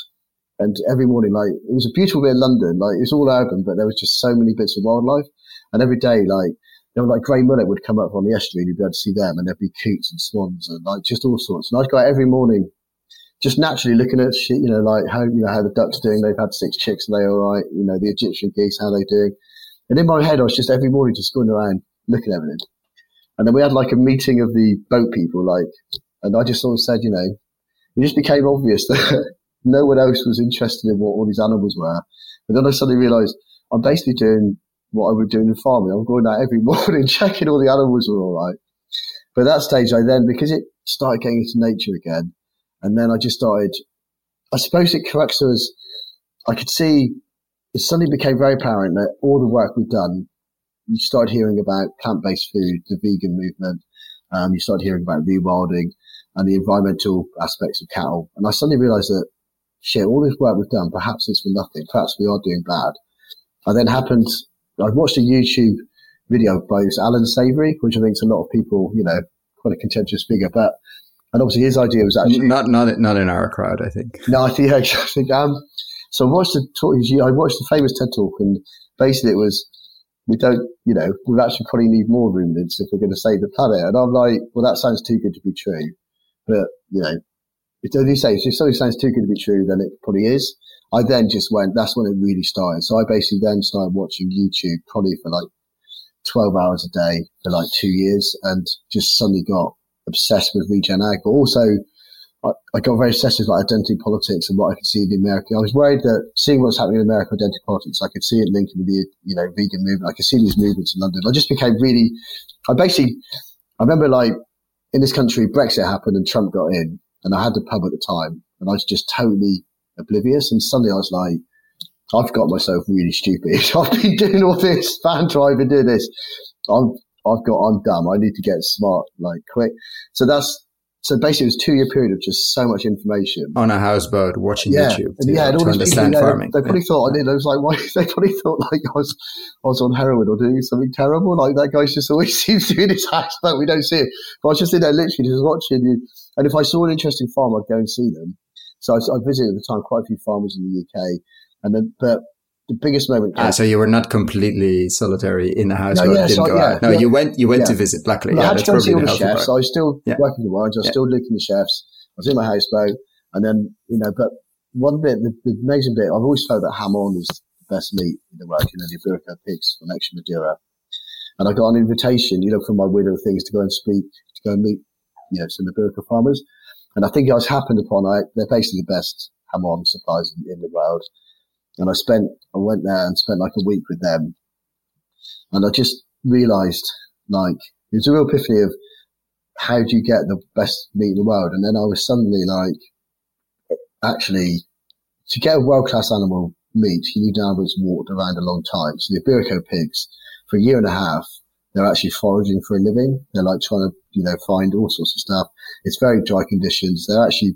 and every morning, like, it was a beautiful bit of London. Like, it was all urban, but there was just so many bits of wildlife. And every day, like, there were like grey mullet would come up on the estuary and you'd be able to see them and there'd be coots and swans and like just all sorts. And I'd go out every morning just naturally looking at shit, you know, like how, you know, how the ducks doing. They've had six chicks and they all right. You know, the Egyptian geese, how they doing. And in my head, I was just every morning just going around looking at everything. And then we had like a meeting of the boat people, like, and I just sort of said, you know, it just became obvious that [LAUGHS] no one else was interested in what all these animals were. But then I suddenly realised I'm basically doing what I was doing in farming. I'm going out every [LAUGHS] morning, checking all the animals were all right. But at that stage, I then, because it started getting into nature again, and then I just started, I suppose it corrects us. I could see it suddenly became very apparent that all the work we've done, you started hearing about plant-based food, the vegan movement, um, you started hearing about rewilding and the environmental aspects of cattle. And I suddenly realized that, shit, all this work we've done, perhaps it's for nothing. Perhaps we are doing bad. I then happened, I watched a YouTube video by Allan Savory, which I think is a lot of people, you know, quite a contentious figure, but, and obviously his idea was actually not, not, not in our crowd, I think. No, I think, [LAUGHS] I think, um, so I watched the talk, I watched the famous TED talk and basically it was, we don't, you know, we actually probably need more ruminants if we're going to save the planet. And I'm like, well, that sounds too good to be true. But, you know, if you say, if something sounds too good to be true, then it probably is. I then just went, that's when it really started. So I basically then started watching YouTube probably for like 12 hours a day for like two years and just suddenly got obsessed with regen ag, but also I, I got very obsessed with like identity politics and what I could see in America. I was worried that seeing what's happening in America, identity politics, I could see it linking with the, you know, vegan movement. I could see these movements in London. I just became really, I basically, I remember like in this country, Brexit happened and Trump got in, and I had the pub at the time, and I was just totally oblivious. And suddenly I was like, I've got myself really stupid. [LAUGHS] I've been doing all this fan driving, doing this. I'm, I've got, I'm dumb. I need to get smart, like quick. So that's, so basically, it was a two year period of just so much information on a houseboat watching yeah. YouTube to, yeah, to understand people, farming. They, they probably yeah. thought I did. I was like, why? [LAUGHS] They probably thought like I was, I was on heroin or doing something terrible. Like that guy just always [LAUGHS] seems to be in his houseboat. We don't see it. But I was just in there literally just watching you. And if I saw an interesting farm, I'd go and see them. So I, I visited at the time quite a few farmers in the UK. And then, but the biggest moment. Ah, so you were not completely solitary in the house. No, yeah, didn't so, go yeah. No, you went. You went to visit Blackley. No, I had to go see all the chefs. I was still working the wines. I was still looking the chefs. I was in my houseboat, and then you know. But one bit, the, the amazing bit, I've always felt that jamón is the best meat in the world. You know, the Iberico pigs from Extremadura, and I got an invitation, you know, from my widow of things to go and speak, to go and meet, you know, some Iberico farmers. And I think I was happened upon. I, they're basically the best jamón suppliers in, in the world. And I spent, I went there and spent like a week with them. And I just realized like, it was a real epiphany of how do you get the best meat in the world? And then I was suddenly like, actually, to get a world class animal meat, you need animals walked around a long time. So the Iberico pigs, for a year and a half, they're actually foraging for a living. They're like trying to, you know, find all sorts of stuff. It's very dry conditions. They're actually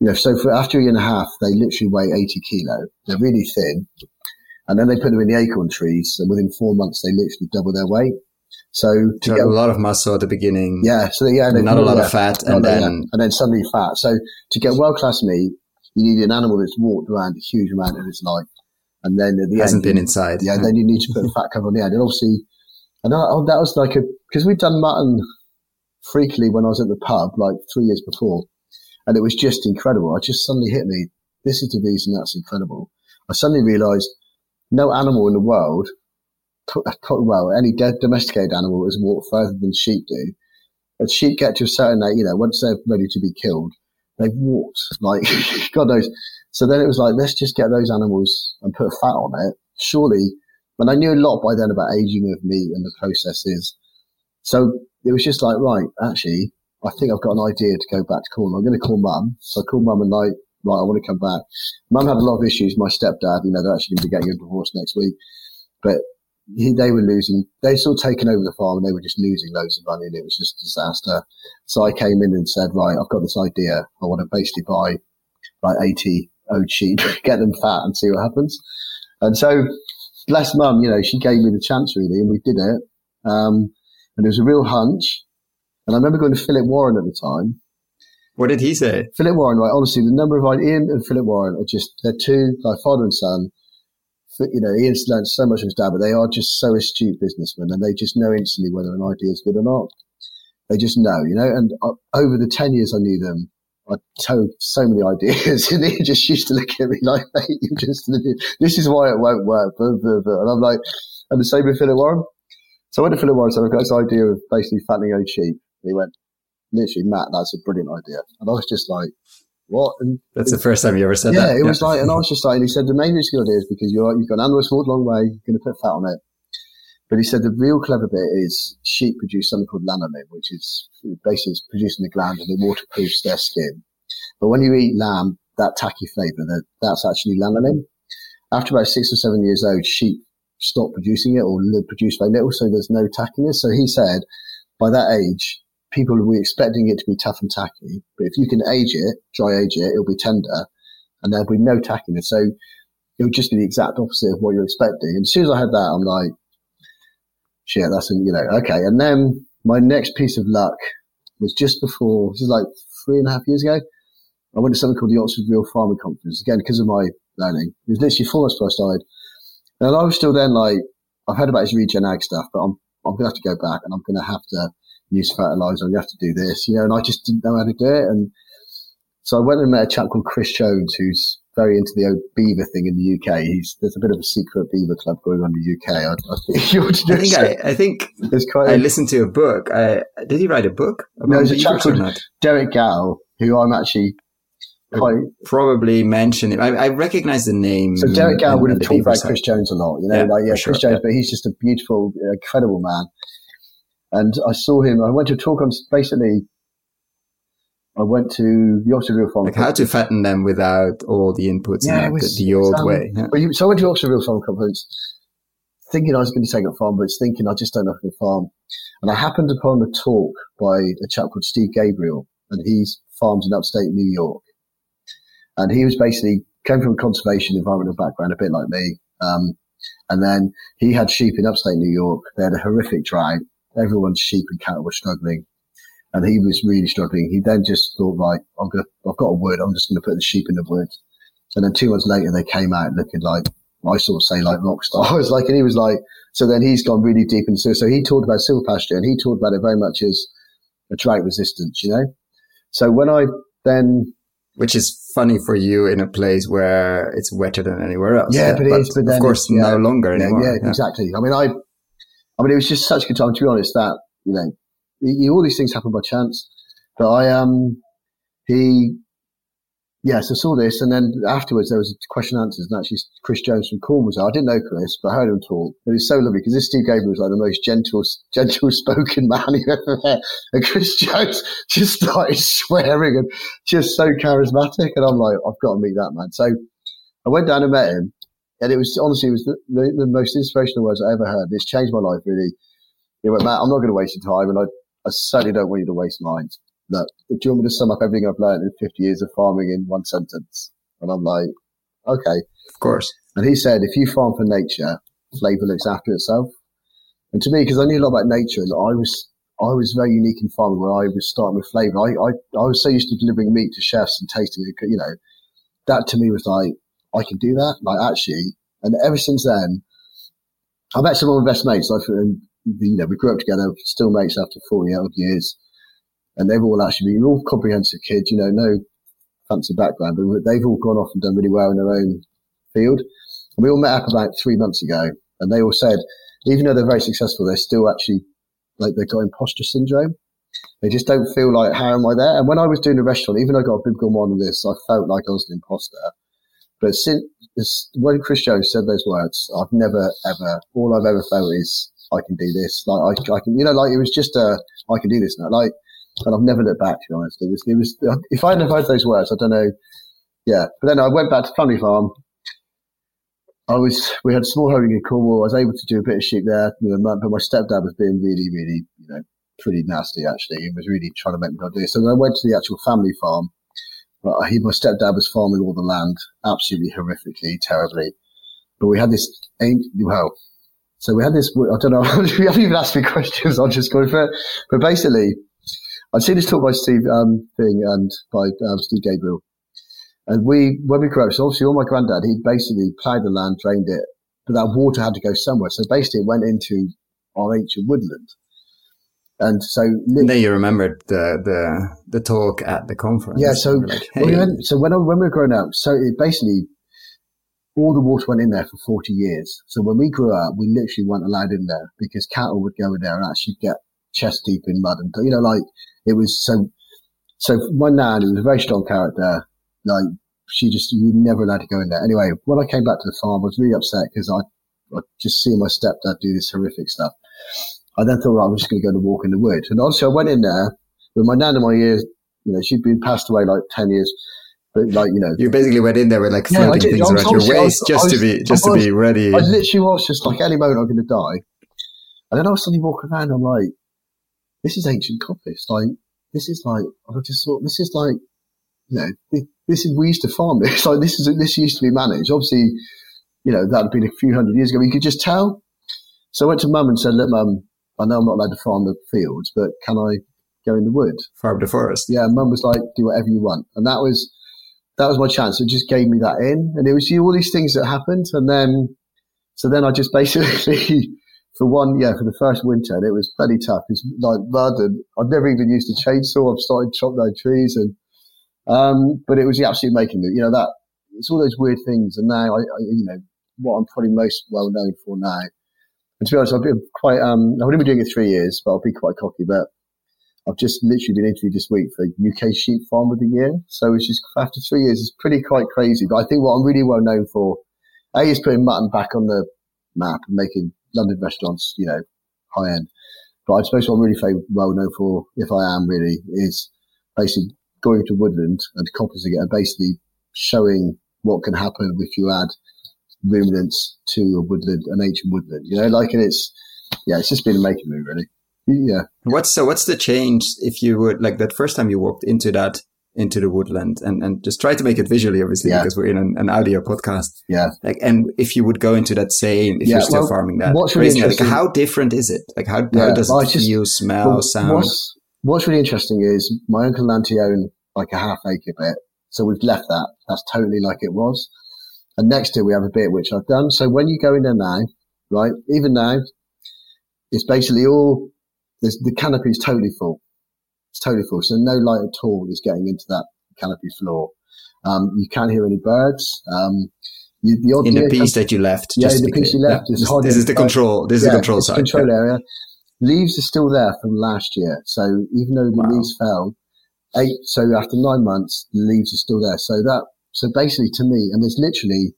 you know, so for after a year and a half, they literally weigh 80 kilo. They're really thin. And then they put them in the acorn trees. And within four months, they literally double their weight. So to get a lot of muscle at the beginning. Yeah. So yeah, not a lot of fat and then, yeah, and then suddenly fat. So to get world class meat, you need an animal that's walked around a huge amount of its life. And then at the hasn't end, been inside. Yeah. Then you need to put a fat cover on the end. And obviously, and that, oh, that was like a, because we'd done mutton freakily when I was at the pub like three years before. And it was just incredible. I just suddenly hit me. This is the reason that's incredible. I suddenly realized no animal in the world, well, any domesticated animal has walked further than sheep do. As sheep get to a certain age, you know, once they're ready to be killed, they've walked [LAUGHS] like [LAUGHS] God knows. So then it was like, let's just get those animals and put fat on it. Surely, and I knew a lot by then about aging of meat and the processes. So it was just like, right, actually, I think I've got an idea to go back to Cornwall. I'm going to call mum. So I called mum and like, right, I want to come back. Mum had a lot of issues. My stepdad, you know, they're actually going to be getting a divorce next week. But he, they were losing, they sort of taken over the farm and they were just losing loads of money and it was just a disaster. So I came in and said, right, I've got this idea. I want to basically buy like 80 old sheep, [LAUGHS] get them fat and see what happens. And so bless mum, you know, she gave me the chance really and we did it. Um, and it was a real hunch. And I remember going to Philip Warren at the time. What did he say? Philip Warren, right? Honestly, the number of Ian and Philip Warren are just, they're two, like father and son. You know, Ian's learned so much from his dad, but they are just so astute businessmen and they just know instantly whether an idea is good or not. They just know, you know, and uh, over the 10 years I knew them, I told so many [LAUGHS] ideas and he just used to look at me like, hey, you just, this is why it won't work. And I'm like, and the same with Philip Warren. So I went to Philip Warren and said, I've got this idea of basically fattening old sheep. He went, literally, Matt, that's a brilliant idea. And I was just like, what? And that's the first time you ever said yeah, that. It yeah, it was like, and I was just like, and he said, the main reason you do is because you're, you've got an animal that's walked a long way, you're going to put fat on it. But he said the real clever bit is sheep produce something called lanolin, which is basically it's produced in the gland and it waterproofs their skin. But when you eat lamb, that tacky flavour, that, that's actually lanolin. After about six or seven years old, sheep stop producing it or produce very little, so there's no tackiness. So he said by that age, people will be expecting it to be tough and tacky, but if you can age it, dry age it, it'll be tender and there'll be no tackiness. So it would just be the exact opposite of what you're expecting. And as soon as I had that, I'm like, shit, that's, you know, okay. And then my next piece of luck was just before, this is like three and a half years ago. I went to something called the Oxford Real Farming Conference again because of my learning. It was literally four months before I started. And I was still then like, I've heard about his regen ag stuff, but I'm, I'm going to have to go back and I'm going to have to use fertilizer. Going have to do this, you know, and I just didn't know how to do it. And so I went and met a chap called Chris Jones, who's very into the old beaver thing in the UK. He's, there's a bit of a secret beaver club going on in the UK. I, I think [LAUGHS] you would I think, I, I, think quite I listened to a book. I, did he write a book? no, there's a chap called Derek Gow, who I'm actually quite probably mention it. I, I, recognize the name. So Derek Gow would have talked about Chris Jones a lot, you know, yeah, like yeah, Chris sure, Jones, yeah. but he's just a beautiful, incredible man. And I saw him. I went to talk on basically. I went to the Oxford Real Farm. Like how to fatten them without all the inputs yeah, was, the, old um, way. Yeah. So I went to the Oxford Real Farm Conference, thinking I was going to take up farm, but it's thinking I just don't know how to farm. And I happened upon a talk by a chap called Steve Gabriel, and he's farms in upstate New York. And he was basically came from a conservation environmental background, a bit like me. Um, and then he had sheep in upstate New York. They had a horrific drought. Everyone's sheep and cattle were struggling. And he was really struggling. He then just thought, right, I'm gonna, I've got a wood. I'm just going to put the sheep in the wood. And then two months later, they came out looking like, I sort of say like rock stars. [LAUGHS] like, and he was like, so then he's gone really deep into, so he talked about silvopasture and he talked about it very much as a drought resistance, you know? So when I then which is funny for you in a place where it's wetter than anywhere else. Yeah, but, it is. But of course, yeah, no longer yeah, anymore. Yeah, yeah, exactly. I mean, I, I mean, it was just such a good time. To be honest, that you know, you, all these things happen by chance. But I um, he yes, I saw this, and then afterwards there was a question and answers, and actually Chris Jones from Cornwall was there. I didn't know Chris, but I heard him talk. It was so lovely because this Steve Gabriel was like the most gentle, gentle spoken [LAUGHS] man you ever met, and Chris Jones [LAUGHS] just started swearing and just so charismatic, and I'm like, I've got to meet that man. So I went down and met him, and it was honestly it was the, the, most inspirational words I ever heard. It's changed my life really. He went, Matt, I'm not going to waste your time, and I, I certainly don't want you to waste mine look, do you want me to sum up everything I've learned in 50 years of farming in one sentence? And I'm like, okay. Of course. And he said, if you farm for nature, flavor looks after itself. And to me, because I knew a lot about nature, and I was, I was very unique in farming where I was starting with flavor. I, I, I was so used to delivering meat to chefs and tasting it, you know, that to me was like, I can do that. Like actually, and ever since then, I've met some of my best mates. Like, you know, we grew up together, still mates after 40 odd years and they've all actually been all comprehensive kids, you know, no fancy background, but they've all gone off and done really well in their own field. And we all met up about three months ago, and they all said, even though they're very successful, they're still actually like they've got imposter syndrome. They just don't feel like, how am I there? And when I was doing the restaurant, even though I got a model of this, I felt like I was an imposter. But since when Chris Jones said those words, I've never ever, all I've ever felt is I can do this. Like I, I can, you know, like it was just a, I can do this now. Like and I've never looked back. To be honest, it was it was if I hadn't heard those words, I don't know. Yeah, but then I went back to family farm. I was we had a small holding in Cornwall. I was able to do a bit of sheep there, but my stepdad was being really, really, you know, pretty nasty actually. He was really trying to make me not do it. So I went to the actual family farm. But he, my stepdad was farming all the land absolutely horrifically, terribly. But we had this, well, so we had this, I don't know, [LAUGHS] you haven't even asked me questions, I'm just going for it. But basically, I'd seen this talk by Steve um, thing and by um, Steve Gabriel. And we, when we grew up, so obviously all my granddad, he basically ploughed the land, drained it, but that water had to go somewhere. So basically it went into our ancient woodland. And so, and then you remembered the, the, the talk at the conference. Yeah. So, like, hey. we so when, I, when we were growing up, so it basically, all the water went in there for 40 years. So when we grew up, we literally weren't allowed in there because cattle would go in there and actually get chest deep in mud and, you know, like it was so, so my nan, who was a very strong character, like she just, you never allowed to go in there. Anyway, when I came back to the farm, I was really upset because I, I just seeing my stepdad do this horrific stuff. I then thought, well, I'm just going to go to walk in the woods. And obviously I went in there with my nan in my ears. You know, she'd been passed away like 10 years. But like, you know. You basically went in there with like floating yeah, things around your waist was, just was, to be, just to be ready. I literally was just like, any moment I'm going to die. And then I was suddenly walking around. I'm like, this is ancient coppice. Like, this is like, I just thought, this is like, you know, this is, we used to farm this. [LAUGHS] Like, this is, this used to be managed. Obviously, you know, that had been a few hundred years ago. You could just tell. So I went to mum and said, look, mum, I know I'm not allowed to farm the fields, but can I go in the wood? Farm the forest. Yeah. Mum was like, do whatever you want. And that was, that was my chance. It just gave me that in. And it was all these things that happened. And then, so then I just [LAUGHS] basically, for one, yeah, for the first winter, and it was pretty tough. It's like mud and I've never even used a chainsaw. I've started chopping down trees and, um, but it was the absolute making it. You know, that, it's all those weird things. And now I, I you know, what I'm probably most well known for now and to be honest, I've been quite, um, I've only been doing it three years, but I'll be quite cocky. But I've just literally been interviewed this week for UK Sheep Farm of the Year. So it's just after three years, it's pretty quite crazy. But I think what I'm really well known for, A, is putting mutton back on the map and making London restaurants, you know, high end. But I suppose what I'm really well known for, if I am really, is basically going to woodland and composting it and basically showing what can happen if you add ruminants to a woodland, an ancient woodland. You know, like and it's yeah, it's just been a making move really. Yeah. What's so? What's the change if you would like that first time you walked into that into the woodland and and just try to make it visually, obviously, yeah. because we're in an, an, audio podcast. Yeah. Like, and if you would go into that same, if yeah, you're still well, farming that, what's really like, how different is it? Like, how, yeah, how does it just, feel, smell, well, sound? What's, what's really interesting is my uncle Lanty owned like a half acre bit, so we've left that. That's totally like it was. And next year we have a bit which I've done. So when you go in there now, right, even now, it's basically all, the canopy is totally full. It's totally full. So no light at all is getting into that canopy floor. Um, you can't hear any birds. Um, you, the in the piece comes, that you left. Yeah, the piece you left. Yeah. This, this, is the control. This yeah, is the control side. Control yeah. area. Leaves are still there from last year. So even though the wow. leaves fell, eight. So after nine months, the leaves are still there. So that so basically, to me, and there's literally,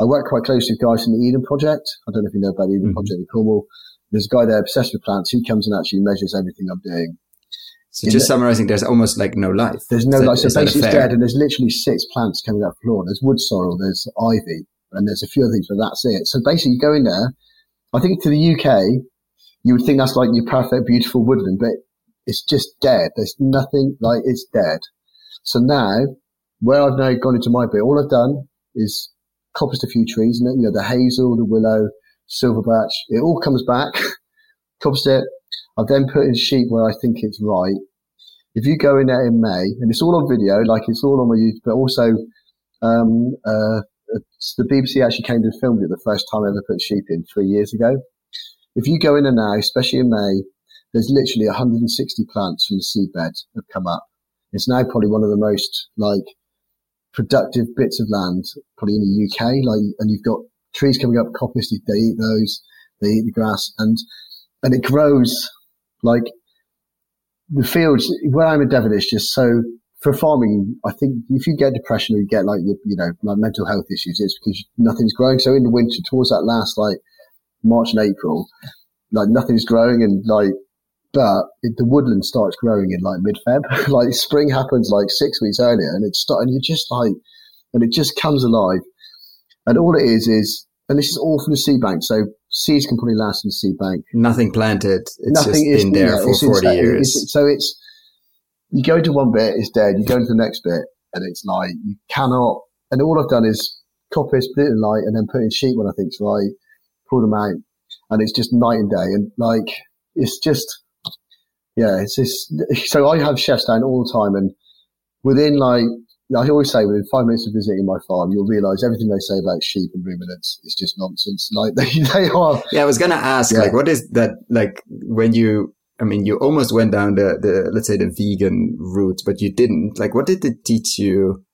I work quite closely with guys from the Eden Project. I don't know if you know about the Eden mm-hmm. Project in Cornwall. There's a guy there obsessed with plants. He comes and actually measures everything I'm doing. So in just the, summarizing, there's almost like no life. There's no life. So basically it's dead and there's literally six plants coming out of the floor. There's wood sorrel, there's ivy, and there's a few other things, but that's it. So basically you go in there, I think to the UK, you would think that's like your perfect, beautiful woodland, but it's just dead. There's nothing like it's dead. So now where I've now gone into my bit, all I've done is coppiced a few trees, and you know the hazel, the willow, silver birch. It all comes back. [LAUGHS] coppiced it. I've then put in sheep where I think it's right. If you go in there in May, and it's all on video, like it's all on my YouTube, but also um, uh, the BBC actually came and filmed it the first time I ever put sheep in three years ago. If you go in there now, especially in May, there's literally 160 plants from the seedbed have come up. It's now probably one of the most like productive bits of land, probably in the UK. Like, and you've got trees coming up, coppice, they eat those, they eat the grass, and and it grows like the fields where I'm in Devon is just so for farming. I think if you get depression or you get like you know like mental health issues, it's because nothing's growing. So in the winter, towards that last like March and April, like nothing's growing, and like but it, the woodland starts growing in like mid Feb. [LAUGHS] like spring happens like six weeks earlier, and it's start, and you're just like, and it just comes alive. And all it is is, and this is all from the seed bank. So seeds can probably last in the seed bank. Nothing planted. It's Nothing just is, been there yeah, for forty insane. years. It's, so it's you go to one bit, it's dead. You go to the next bit, and it's like you cannot. And all I've done is copy, split it in light, and then put in sheet when I think think's right, pull them out, and it's just night and day. And like it's just yeah, it's just, so I have chefs down all the time and within like, I always say within five minutes of visiting my farm, you'll realize everything they say about sheep and ruminants is just nonsense. [LAUGHS] Like they, they are. Yeah, I was going to ask, yeah. like, what is that, like, when you, I mean, you almost went down the, the, let's say the vegan route, but you didn't. Like, what did it teach you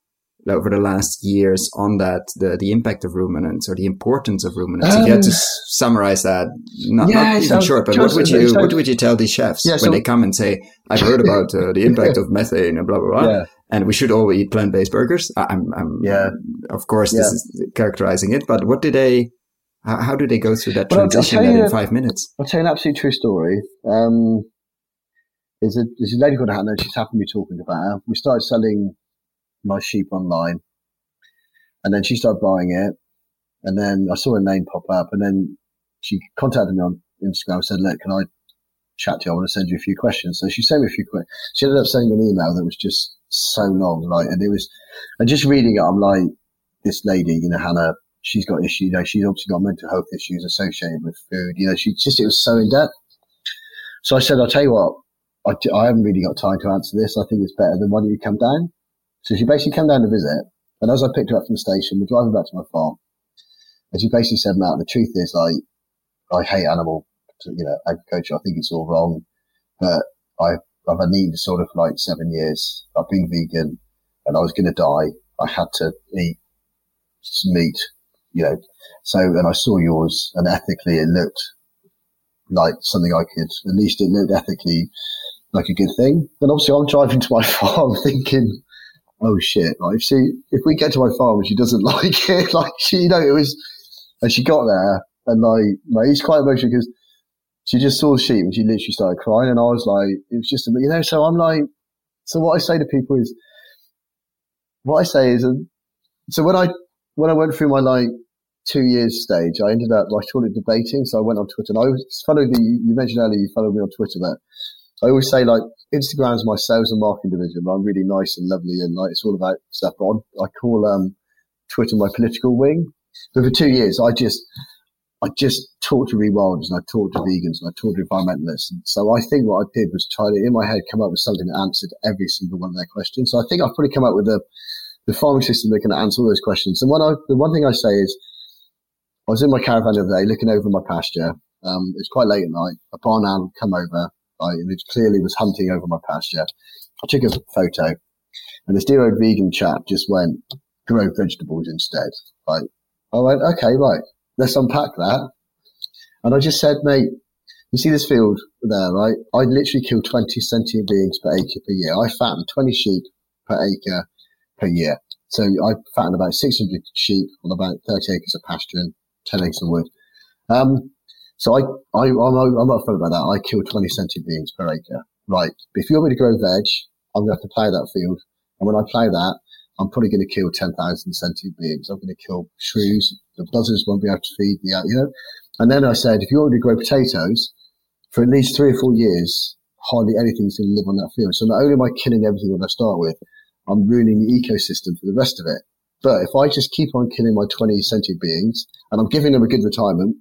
over the last years on that, the, the impact of ruminants or the importance of ruminants? Um, if you had to um, summarize that, not, yeah, not even short, but what would you, what would you tell these chefs yeah, when so, they come and say, I've heard [LAUGHS] about uh, the impact of methane and blah, blah, blah. Yeah. And we should all eat plant-based burgers. I'm, I'm, yeah. Of course, this is characterizing it, but what did they, How, how do they go through that well, transition in five minutes? I'll tell you an absolute true story. Um, there's a, there's a lady called Hannah. She's happened to be talking about her. We started selling my sheep online, and then she started buying it. And then I saw her name pop up, and then she contacted me on Instagram said, "Look, can I chat to you? I want to send you a few questions." So she sent me a few questions. She ended up sending an email that was just so long, like, and it was, and just reading it, I'm like, this lady, you know, Hannah, she's got issues. You know, she's obviously got mental health issues associated with food. You know, she just it was so in depth. So I said, I'll tell you what, I, I haven't really got time to answer this. I think it's better than why don't you come down? So she basically came down to visit. And as I picked her up from the station, we're driving back to my farm. And she basically said, Matt, the truth is, like, I hate animal, you know, agriculture. I think it's all wrong. But I, I've had an eating disorder for like seven years. I've been vegan and I was going to die. I had to eat meat, you know. So, and I saw yours and ethically it looked like something I could, at least it looked ethically like a good thing. And obviously, I'm driving to my [LAUGHS] farm thinking, oh shit, like if she, if we get to my farm and she doesn't [LAUGHS] like it, like she, you know, it was, and she got there and like, like it's quite emotional because she just saw sheep and she literally started crying. And I was like, it was just, a you know, so I'm like, so what I say to people is, what I say is, um, so when I, when I went through my like two years stage, I ended up, I called it debating. So I went on Twitter and I was followed the, you mentioned earlier, you followed me on Twitter, but I always say like Instagram's my sales and marketing division. But I'm really nice and lovely and like it's all about stuff. But I call um, Twitter my political wing. But for two years, I just I just talked to rewilders and I talked to vegans and I talked to environmentalists. And so I think what I did was try to in my head come up with something that answered every single one of their questions. So I think I've probably come up with the the farming system that can answer all those questions. And one I, the one thing I say is I was in my caravan the other day looking over my pasture. Um, it's quite late at night. A barn owl come over I, clearly was hunting over my pasture. I took a photo, and this dear old vegan chap just went, grow vegetables instead. Like, I went, okay, right, let's unpack that. And I just said, mate, you see this field there, right? I literally kill 20 sentient beings per acre per year. I fatten 20 sheep per acre per year. So I fatten about 600 sheep on about 30 acres of pasture and 10 acres of wood. Um, so I, I, I'm, I'm about that. I kill 20 sentient beings per acre. Right. If you want me to grow veg, I'm going to have to plough that field. And when I plough that, I'm probably going to kill 10,000 sentient beings. I'm going to kill shrews. The buzzards won't be able to feed the, you know. And then I said, if you want me to grow potatoes for at least three or four years, hardly anything's going to live on that field. So not only am I killing everything that I start with, I'm ruining the ecosystem for the rest of it. But if I just keep on killing my 20 sentient beings and I'm giving them a good retirement,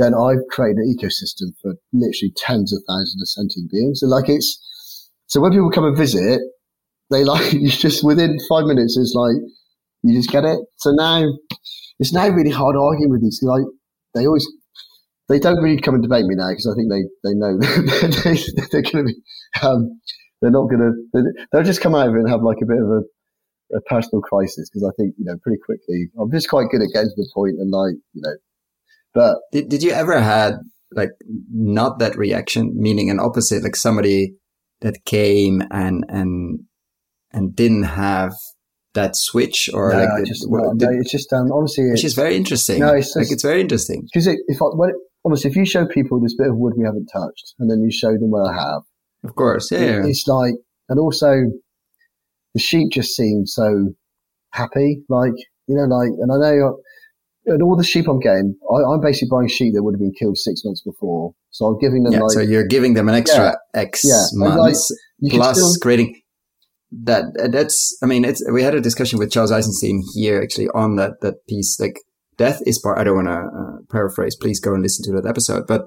then I've created an ecosystem for literally tens of thousands of sentient beings. And like it's, so when people come and visit, they like, [LAUGHS] you just within five minutes, it's like, you just get it. So now, it's now really hard arguing with these. Like, they always, they don't really come and debate me now because I think they, they know [LAUGHS] they, they're going to be, um, they're not going to, they'll just come out of it and have like a bit of a, a personal crisis because I think, you know, pretty quickly, I'm just quite good at getting to the point and like, you know, but did, did you ever had like not that reaction, meaning an opposite, like somebody that came and and and didn't have that switch or no, like just, no, no, it's just um honestly which is very interesting. No, it's just, like it's very interesting. Because it, if I when it, honestly if you show people this bit of wood we haven't touched and then you show them what I have, of course, yeah, it, it's like and also the sheep just seem so happy, like you know, like and I know and all the sheep I'm getting, I, am basically buying sheep that would have been killed six months before. So I'm giving them yeah, like. So you're giving them an extra yeah, X yeah. months like, plus still, creating that. That's, I mean, it's, we had a discussion with Charles Eisenstein here actually on that, that piece. Like death is part, I don't want to uh, paraphrase, please go and listen to that episode, but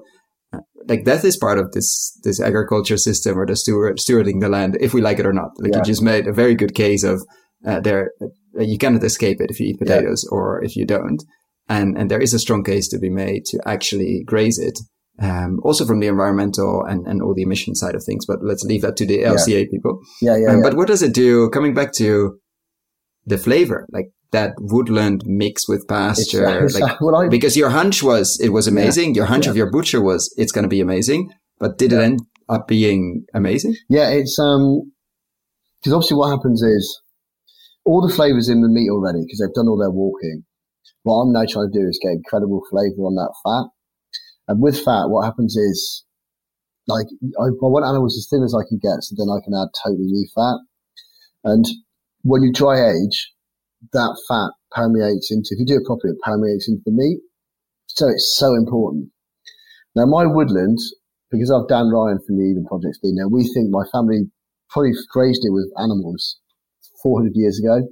uh, like death is part of this, this agriculture system or the steward, stewarding the land, if we like it or not. Like yeah. you just made a very good case of, uh, there, uh, you cannot escape it if you eat potatoes or if you don't and and there is a strong case to be made to actually graze it. Um, also from the environmental and, and all the emission side of things, but let's leave that to the LCA yeah. people. Yeah, yeah, um, yeah. But what does it do? Coming back to the flavor, like that woodland mix with pasture, like, [LAUGHS] I, because your hunch was it was amazing. Yeah, your hunch yeah. of your butcher was it's going to be amazing, but did it end up being amazing? Yeah, it's um because obviously what happens is all the flavors in the meat already because they've done all their walking What I'm now trying to do is get incredible flavor on that fat. And with fat, what happens is, like, I, I want animals as thin as I can get, so then I can add totally new fat. And when you dry age, that fat permeates into, if you do it properly, it permeates into the meat. So it's so important. Now, my woodland, because I've Dan Ryan from the Eden Project there, we think my family probably grazed it with animals 400 years ago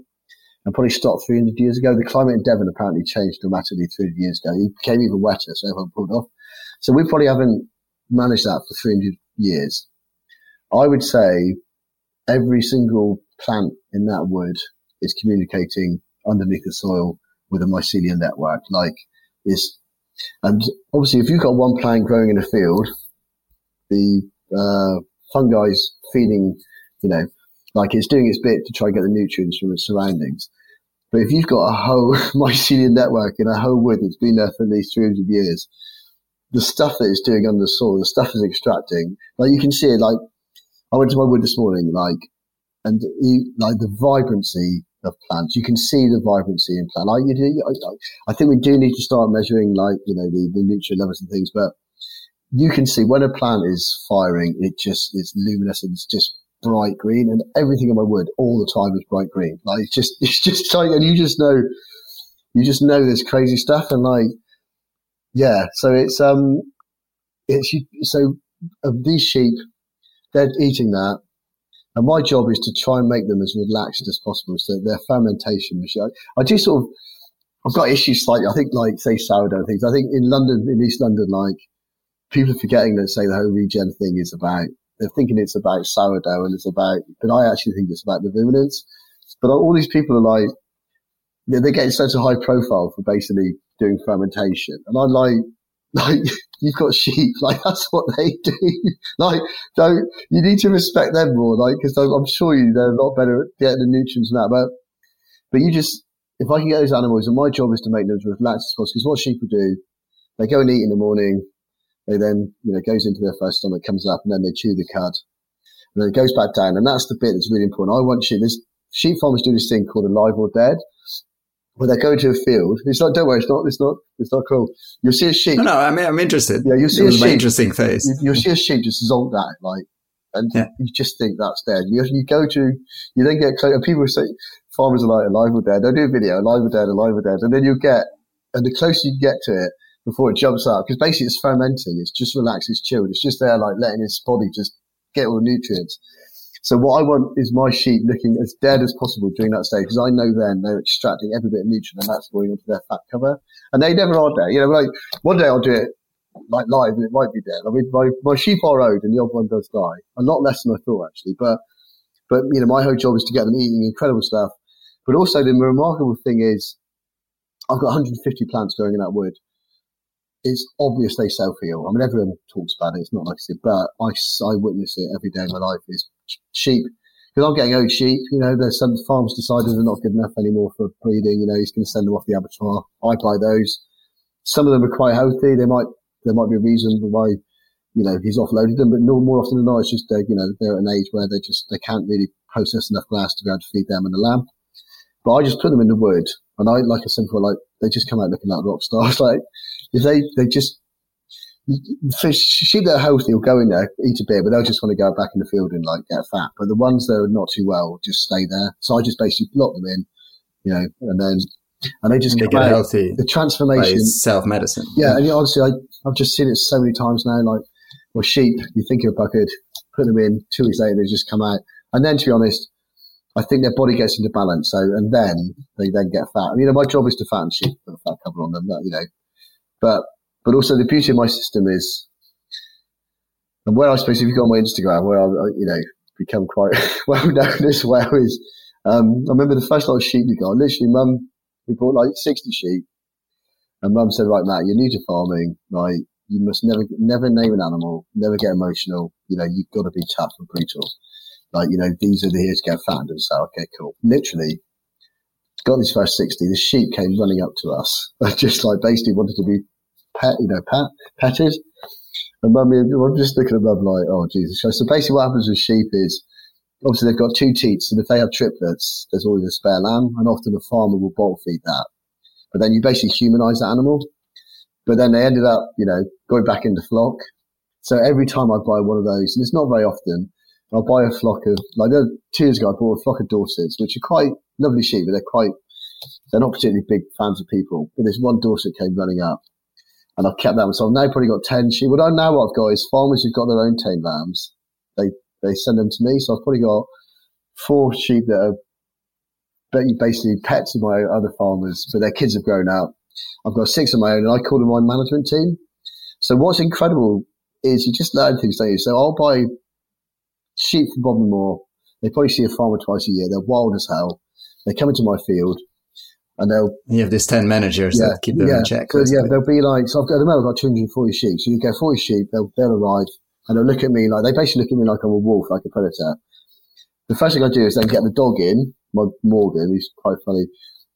and probably stopped 300 years ago. The climate in Devon apparently changed dramatically 300 years ago. It became even wetter, so everyone pulled off. So we probably haven't managed that for 300 years. I would say every single plant in that wood is communicating underneath the soil with a mycelial network. Like this, and obviously, if you've got one plant growing in a field, the uh, fungi's feeding, you know, like it's doing its bit to try and get the nutrients from its surroundings. But if you've got a whole [LAUGHS] mycelial network in a whole wood that's been there for at least 300 years, the stuff that it's doing under the soil, the stuff it's extracting, like you can see it, like I went to my wood this morning, like, and you, like the vibrancy of plants, you can see the vibrancy in plants. Like you do, I, I think we do need to start measuring like, you know, the, the nutrient levels and things, but you can see when a plant is firing, it just, it's luminescent, it's just bright green and everything in my wood all the time is bright green. Like it's just, it's just [LAUGHS] like, and you just know, you just know this crazy stuff and like, yeah. So it's, um, it's, so of these sheep, they're eating that. And my job is to try and make them as relaxed as possible. So their fermentation machine, I, I do sort of, I've got issues slightly. I think like say sourdough things. I think in London, in East London, like people are forgetting that say the whole regen thing is about, they're thinking it's about sourdough and it's about, but I actually think it's about the ruminants. But all these people are like, they're getting such a high profile for basically doing fermentation. And I'm like, [LAUGHS] like, you've got sheep, like that's what they [LAUGHS] do. like, don't, you need to respect them more, like, cause I'm sure you, they're a lot better at getting the nutrients and that, but, but you just, if I can get those animals, and my job is to make them as relaxed as possible, because what sheep will do, they go and eat in the morning, they then, you know, goes into their first stomach, comes up, and then they chew the cud. And then it goes back down. And that's the bit that's really important. I want sheep. This, sheep farmers do this thing called alive or dead, where they go to a field. It's like, don't worry, it's not, it's not, it's not cool. You'll see a sheep. No, no, I mean, I'm interested. Yeah, you'll see it a sheep. interesting phase. You, will see a sheep just zonk out, like, and yeah. you just think that's dead. You, you go to, you then get close, and people say, farmers are like alive or dead. They'll do a video, alive or dead, alive or dead. And then you get, and the closer you get to it, before it jumps up because basically it's fermenting. It's just relaxed. It's chilled. It's just there, like letting its body just get all the nutrients. So what I want is my sheep looking as dead as possible during that stage because I know then they're extracting every bit of nutrient and that's going into their fat cover. And they never are dead. You know, like one day I'll do it like live and it might be dead. I mean, my, my sheep are owed and the odd one does die. A lot less than I thought actually, but, but you know, my whole job is to get them eating incredible stuff. But also the remarkable thing is I've got 150 plants growing in that wood it's obvious they self heal. I mean, everyone talks about it. It's not like I said, but I, I witness it every day of my life. Is sheep because I'm getting old sheep. You know, there's some farms decided they're not good enough anymore for breeding. You know, he's going to send them off the abattoir. I buy those. Some of them are quite healthy. They might there might be a reason why you know he's offloaded them, but no more often than not, it's just they you know they're at an age where they just they can't really process enough grass to be able to feed them and the lamb. But I just put them in the wood, and I like I said before, like they just come out looking like rock stars. [LAUGHS] like if they, they just, fish, sheep that are healthy will go in there, eat a bit, but they'll just want to go back in the field and like get fat. But the ones that are not too well just stay there. So I just basically block them in, you know, and then, and they just and get healthy. The transformation. Self medicine. Yeah. And honestly, I, I've just seen it so many times now. Like, well, sheep, you think of a bucket, put them in, two weeks later, they just come out. And then to be honest, I think their body gets into balance. So, and then they then get fat. I mean, you know, my job is to fatten sheep, put a fat cover on them, you know, but, but also the beauty of my system is, and where I suppose if you go on my Instagram, where I, you know, become quite [LAUGHS] well known as well is, um, I remember the first lot of sheep we got, literally mum, we bought like 60 sheep. And mum said, right, Matt, you're new to farming. Like, you must never, never name an animal, never get emotional. You know, you've got to be tough and brutal. Like, you know, these are the here to get fattened and so, okay, cool. Literally, got these first 60, the sheep came running up to us, [LAUGHS] just like basically wanted to be pet, you know, pet, petted. And mummy, I'm just looking at like, oh, Jesus. So basically what happens with sheep is, obviously they've got two teats, and if they have triplets, there's always a spare lamb, and often a farmer will bolt feed that. but then you basically humanize the animal. But then they ended up, you know, going back into flock. So every time I buy one of those, and it's not very often, I'll buy a flock of, like two years ago, I bought a flock of Dorsets, which are quite lovely sheep, but they're quite, they're not particularly big fans of people. But there's one Dorset came running up and I've kept that one. So I've now probably got 10 sheep. What I now I've got is farmers who've got their own tame lambs. They, they send them to me. So I've probably got four sheep that are basically pets of my other farmers, but their kids have grown up. I've got six of my own and I call them my management team. So what's incredible is you just learn things, don't you? So I'll buy sheep from Bodmin Moor. They probably see a farmer twice a year. They're wild as hell. They come into my field and they'll. You have these 10 managers yeah, that keep them yeah, in check. So, yeah, they'll be like, so I've got, at the moment I've got 240 sheep. So you get 40 sheep, they'll, they'll arrive and they'll look at me like, they basically look at me like I'm a wolf, like a predator. The first thing I do is then get the dog in, my Morgan, who's quite funny,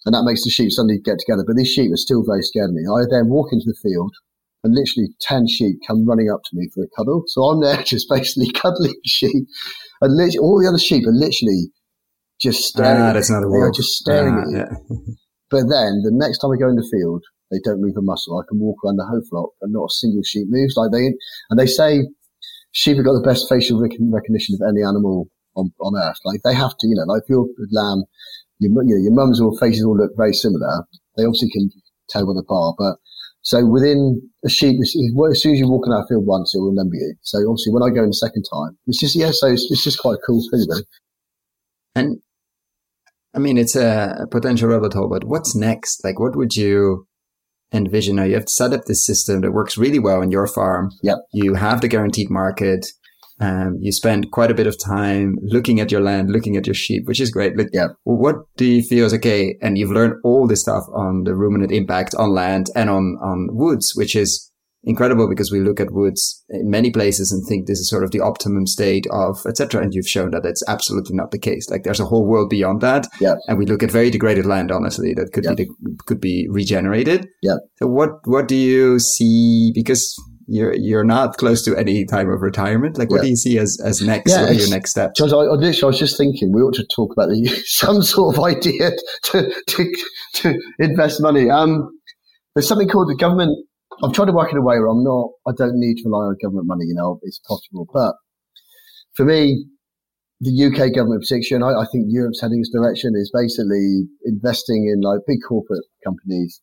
and that makes the sheep suddenly get together. But these sheep are still very scared of me. I then walk into the field, and literally 10 sheep come running up to me for a cuddle. So I'm there [LAUGHS] just basically cuddling [LAUGHS] sheep. And literally, all the other sheep are literally just staring. Ah, that's not a They are just staring ah, at you. Yeah. [LAUGHS] but then the next time I go in the field, they don't move a muscle. I can walk around the whole flock and not a single sheep moves. Like they, and they say sheep have got the best facial recognition of any animal on, on earth. Like they have to, you know, like if you're a lamb, your, you know, your mums all faces all look very similar. They obviously can tell they are, but so within a sheep, as soon as you walk in that field once, it will remember you. So obviously when I go in the second time, it's just, yeah, so it's, it's just quite a cool thing, though. And I mean, it's a potential rabbit hole, but what's next? Like, what would you envision? Now you have set up this system that works really well on your farm. Yep. You have the guaranteed market. Um, you spend quite a bit of time looking at your land, looking at your sheep, which is great. Like, yeah. What do you feel is okay? And you've learned all this stuff on the ruminant impact on land and on, on woods, which is incredible because we look at woods in many places and think this is sort of the optimum state of etc. And you've shown that it's absolutely not the case. Like there's a whole world beyond that. Yeah. And we look at very degraded land, honestly, that could yeah. be, could be regenerated. Yeah. So what, what do you see? Because you're you're not close to any time of retirement. Like, what yeah. do you see as as next? Yeah, what are your next steps? John, I, I, was just thinking we ought to talk about the, [LAUGHS] some sort of idea [LAUGHS] to, to to invest money. Um, there's something called the government. I'm trying to work in a way where I'm not. I don't need to rely on government money. You know, it's possible, but for me, the UK government, and I, I think Europe's heading this direction, is basically investing in like big corporate companies.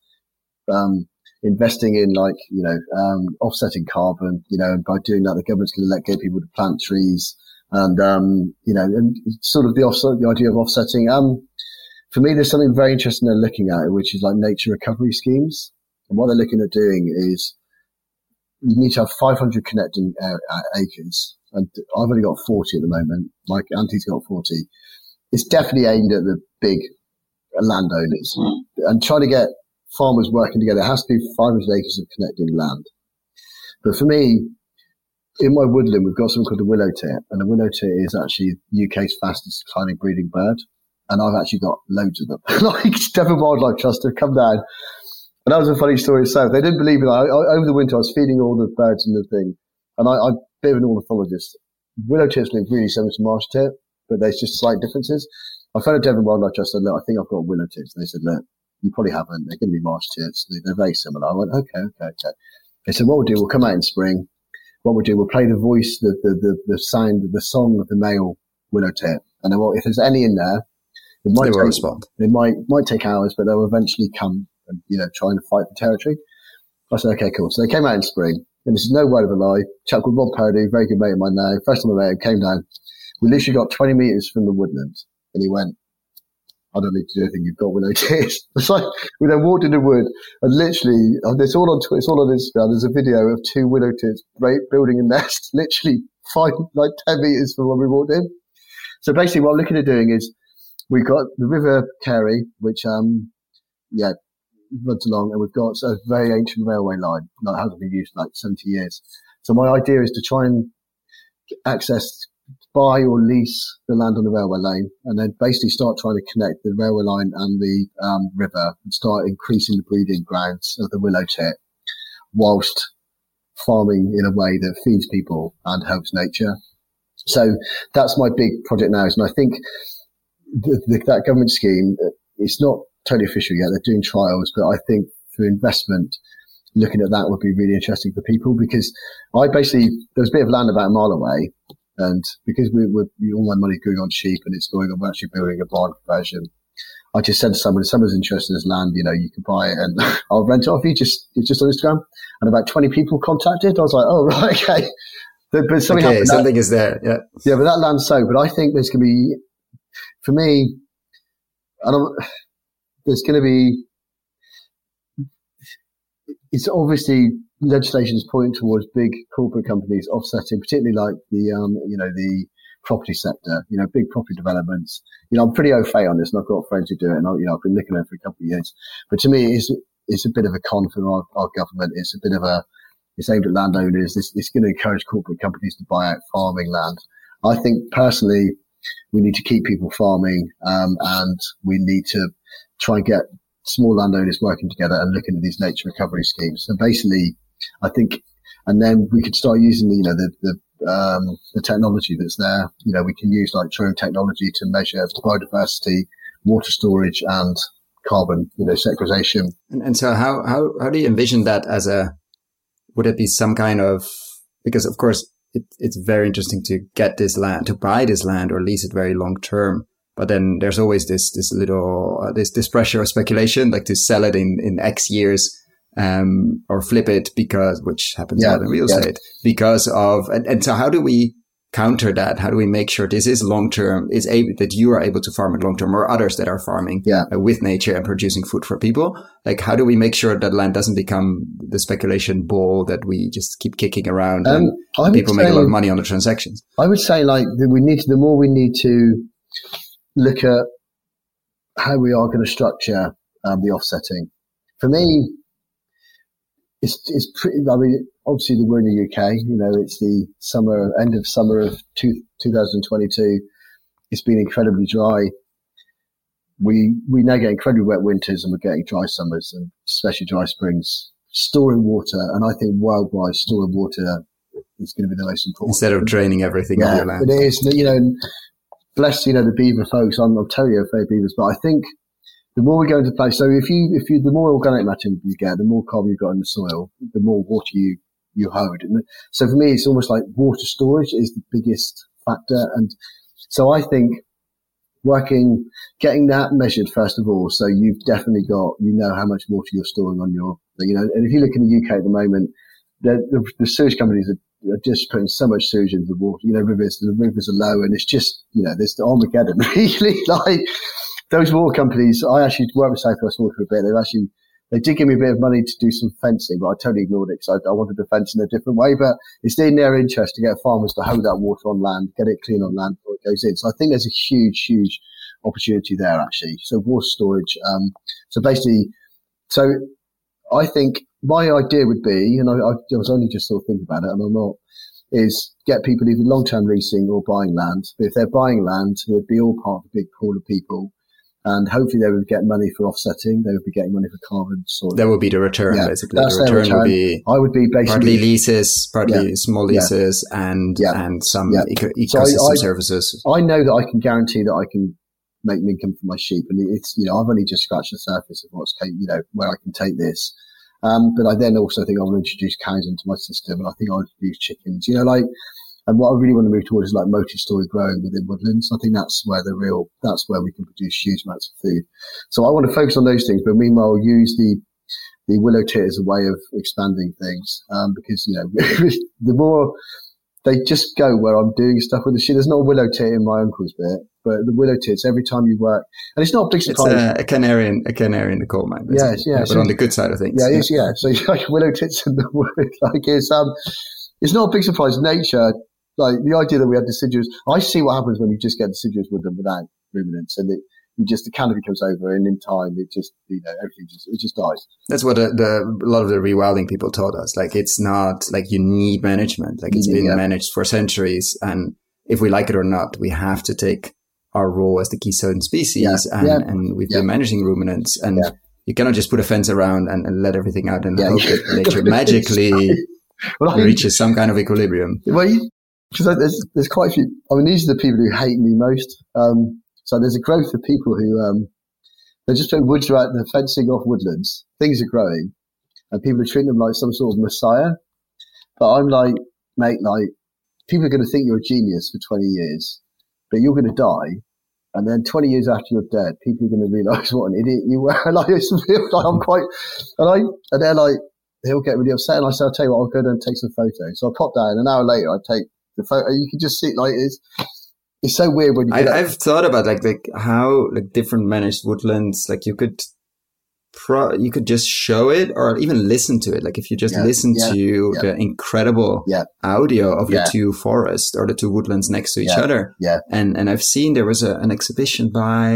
Um, investing in like, you know, um, offsetting carbon, you know, and by doing that, the government's going to let go people to plant trees and, um, you know, and sort of the offset, the idea of offsetting. Um, for me, there's something very interesting they're looking at, which is like nature recovery schemes. And what they're looking at doing is you need to have 500 connecting uh, acres. And I've only got 40 at the moment. My auntie's got 40. It's definitely aimed at the big landowners mm. and trying to get farmers working together. It has to be 500 acres of connecting land. But for me, in my woodland, we've got something called the willow tit, and the willow tit is actually UK's fastest climbing breeding bird. And I've actually got loads of them. [LAUGHS] like Devon Wildlife Trust have come down. And that was a funny story itself. They didn't believe it. I, I, over the winter, I was feeding all the birds in the thing. And I, I'm a bit of an ornithologist. Willow tits look really similar to marsh tit, but there's just slight differences. I found a Devon Wildlife Trust and look, I think I've got willow tits. And they said, look, you probably haven't. They're going to be marsh tits. They're very similar. I went, okay, okay, okay. They said, what we'll do, we'll come out in spring. What we'll do, we'll play the voice, the, the, the, the sound, the song of the male willow tit. And then, well, if there's any in there, it might, they take, respond. it might, might take hours, but they'll eventually come and, you know, try and fight for territory. I said, okay, cool. So they came out in spring. And this is no word of a lie. Chap called Rob Purdy, very good mate of mine now. First time I met him, came down. We literally got 20 meters from the woodland. And he went, I don't need to do anything. You've got willow tits. [LAUGHS] It's like we then walked in the wood and literally, it's all on it's all on Instagram. There's a video of two willow tits building a nest, [LAUGHS] literally five like ten meters from where we walked in. So basically, what I'm looking at doing is we've got the River Carey, which um yeah runs along, and we've got a very ancient railway line that hasn't been used for like 70 years. So my idea is to try and access buy or lease the land on the railway line and then basically start trying to connect the railway line and the um, river and start increasing the breeding grounds of the willow tit whilst farming in a way that feeds people and helps nature. So that's my big project now. And I think the, the, that government scheme, it's not totally official yet. They're doing trials, but I think for investment, looking at that would be really interesting for people because I basically, there was a bit of land about a mile away. And because we were, all my money going on sheep and it's going on, we're actually building a barn conversion. I just said to someone, if someone's interested in this land, you know, you can buy it and [LAUGHS] I'll rent it off you just, just on Instagram. And about 20 people contacted. I was like, oh, [LAUGHS] right, okay. But, but something, okay, something that, is there. Yeah. Yeah, but that land's so, but I think there's going to be, for me, I don't, there's going to be, it's obviously legislation is pointing towards big corporate companies offsetting, particularly like the, um, you know, the property sector, you know, big property developments. You know, I'm pretty au fait on this and I've got friends who do it and, I, you know, I've been looking at it for a couple of years. But to me, it's, it's a bit of a con for our, our government. It's a bit of a, it's aimed at landowners. It's, it's going to encourage corporate companies to buy out farming land. I think personally, we need to keep people farming, um, and we need to try and get small landowners working together and looking at these nature recovery schemes. So basically, I think, and then we could start using the, you know, the, the, um, the technology that's there. You know, we can use like drone technology to measure biodiversity, water storage and carbon, you know, sequestration. And, and so how, how, how do you envision that as a, would it be some kind of, because of course it, it's very interesting to get this land, to buy this land or lease it very long term. But then there's always this, this little, uh, this, this pressure of speculation, like to sell it in, in X years, um, or flip it because, which happens yeah, a lot in real yeah. estate because of, and, and so how do we counter that? How do we make sure this is long term, is able, that you are able to farm it long term or others that are farming yeah. uh, with nature and producing food for people? Like, how do we make sure that land doesn't become the speculation ball that we just keep kicking around um, and people say, make a lot of money on the transactions? I would say like we need to, the more we need to look at how we are going to structure um, the offsetting. For me, it's, it's pretty, I mean, obviously we're in the UK, you know, it's the summer, end of summer of two, 2022. It's been incredibly dry. We, we now get incredibly wet winters and we're getting dry summers and especially dry springs. Storing water, and I think worldwide storing water is going to be the most important. Instead of draining everything yeah, your land. It is, you know, bless, you know, the beaver folks. I'm, I'm totally afraid beavers, but I think the more we go into place, so if you, if you, the more organic matter you get, the more carbon you've got in the soil, the more water you, you hold. And so for me, it's almost like water storage is the biggest factor. And so I think working, getting that measured first of all. So you've definitely got, you know how much water you're storing on your, you know, and if you look in the UK at the moment, the, the, the sewage companies are, are, just putting so much sewage into the water. You know, rivers, the rivers are low and it's just, you know, there's the Armageddon [LAUGHS] really. like, those water companies, I actually worked with South West Water for a bit. They've actually, they did give me a bit of money to do some fencing, but I totally ignored it because I, I, wanted to fence in a different way. But it's in their interest to get farmers to hold that water on land, get it clean on land before it goes in. So I think there's a huge, huge opportunity there actually. So water storage. Um, so basically, so I think my idea would be, and I, I was only just sort of thinking about it, and I'm not, is get people either long-term leasing or buying land. But if they're buying land, it would be all part of a big pool of people and hopefully they would get money for offsetting. They would be getting money for carbon. Soil. That would be the return, yeah, basically. The return, return, would be. I would be basically partly leases, partly yeah, small leases, yeah, and and some eco- ecosystem so I, I, services. I know that I can guarantee that I can make an income from my sheep, and it's you know I've only just scratched the surface of what's you know where I can take this. Um, but I then also think I will introduce cows into my system, and I think I'll introduce chickens. You know, like and what I really want to move towards is like multi-story growing within woodlands. I think that's where the real, that's where we can produce huge amounts of food. So I want to focus on those things, but meanwhile use the, the willow tit as a way of expanding things. Um, because, you know, [LAUGHS] the more they just go where I'm doing stuff with the shit. There's not a willow tit in my uncle's bit, but the willow tits every time you work, and it's not a big surprise. It's a, a canary, in, a canary in the coal mine. Yes, yeah, yeah, but so, on the good side of things. Yeah, yeah. yeah. So [LAUGHS] like willow tits in the wood, [LAUGHS] like it's um, it's not a big surprise. Nature like the idea that we had deciduous. I see what happens when you just get deciduous woodland without ruminants, and it you just the canopy comes over, and in time it just you know everything just it just dies. That's what the, the a lot of the rewilding people taught us. Like it's not like you need management. Like it's yeah, been yeah. managed for centuries, and if we like it or not, we have to take our role as the keystone species, yeah, and, and we've been managing ruminants, and you cannot just put a fence around and, and let everything out and hope that [LAUGHS] nature magically well, reaches some kind of equilibrium. Well, because there's there's quite a few. I mean, these are the people who hate me most. Um, so there's a growth of people who um, They just put woods right, they're fencing off woodlands. Things are growing, and people are treating them like some sort of messiah. But I'm like, mate, like people are going to think you're a genius for 20 years, but you're going to die. And then 20 years after you're dead, people are going to realize [LAUGHS] what an idiot you were. [LAUGHS] like, it's, like I'm quite, and I, and they're like, he'll get really upset. And I said, I'll tell you what, I'll go down and take some photos. So I pop down. And an hour later, I take the photo. Uh, you can just see, it like, it's, it's so weird when you. I, have thought about like like how like different managed woodlands. Like you could, pro you could just show it or even listen to it. Like if you just yeah, listen yeah, to yeah. the incredible audio of the two forests or the two woodlands next to each other. Yeah. And and I've seen there was a, an exhibition by,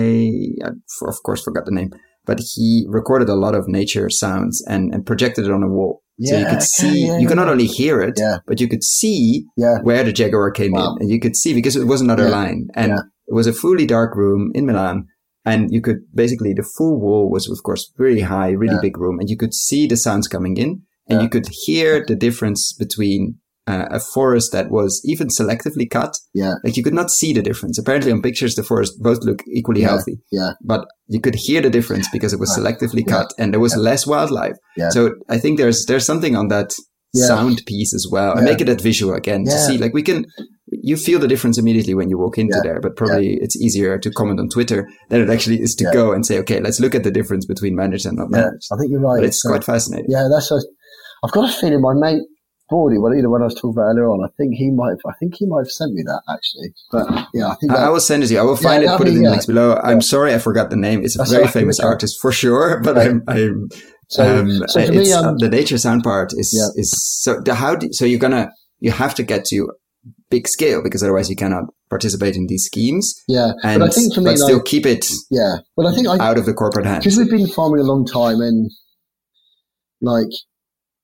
I, of course, forgot the name, but he recorded a lot of nature sounds and and projected it on a wall. Yeah, so you could see, yeah, you could not only hear it, yeah. but you could see yeah. where the Jaguar came wow. in. And you could see because it was another line and it was a fully dark room in Milan. And you could basically, the full wall was, of course, really high, really big room. And you could see the sounds coming in and you could hear the difference between uh, a forest that was even selectively cut. Yeah. Like you could not see the difference. Apparently on pictures, the forest both look equally yeah. healthy. Yeah. But you could hear the difference because it was selectively yeah. cut and there was yeah. less wildlife. Yeah. So I think there's, there's something on that sound piece as well and make it that visual again to see like we can, you feel the difference immediately when you walk into there, but probably it's easier to comment on Twitter than it actually is to go and say, okay, let's look at the difference between managed and not managed. I think you're right. But it's, quite fascinating. Yeah. That's a, I've got a feeling my mate Well, you know, when I was talking about earlier on, I think he might, have, I think he might have sent me that actually. But yeah, I think that, I will send it to you. I will find yeah, it, put it in the links below. Yeah. I'm sorry, I forgot the name. It's a That's very right, famous artist for sure, [LAUGHS] but right. I'm, I'm, so, um, so me, um, the nature sound part is, is so the, how do, so you're gonna, you have to get to big scale because otherwise you cannot participate in these schemes. Yeah. And, but I think for me, like, still keep it yeah. Well, I think I, out of the corporate hands. Because we've been farming a long time and like,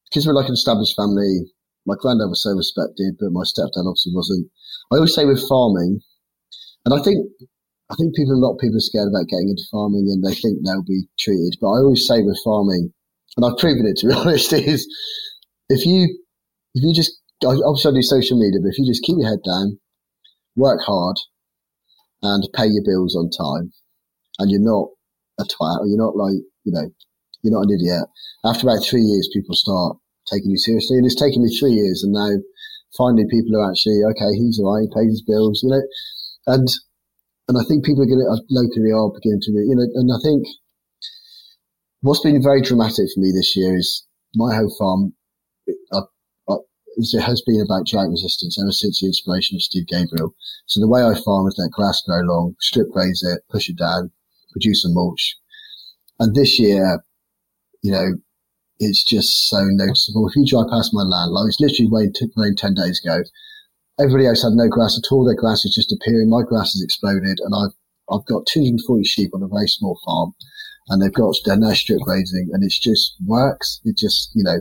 because we're like an established family, my granddad was so respected, but my stepdad obviously wasn't. I always say with farming, and I think I think people a lot of people are scared about getting into farming and they think they'll be treated. But I always say with farming, and I've proven it to be [LAUGHS] honest, is if you if you just obviously I do social media, but if you just keep your head down, work hard, and pay your bills on time, and you're not a twat or you're not like you know you're not an idiot. After about three years, people start taking you seriously. And it's taken me three years, and now finally people are actually okay. He's all right. He pays his bills, you know, and and I think people are going to uh, locally are beginning to, you know, and I think what's been very dramatic for me this year is my whole farm. Uh, uh, I, I, it has been about drought resistance ever since the inspiration of Steve Gabriel. So the way I farm is let grass grow long, strip graze it, push it down, produce a mulch. And this year, you know, it's just so noticeable. If you drive past my land, like it's literally rained, rained 10 days ago. Everybody else had no grass at all. Their grass is just appearing. My grass has exploded and I've, I've got 240 sheep on a very small farm and they've got, they're now strip grazing and it's just works. It just, you know,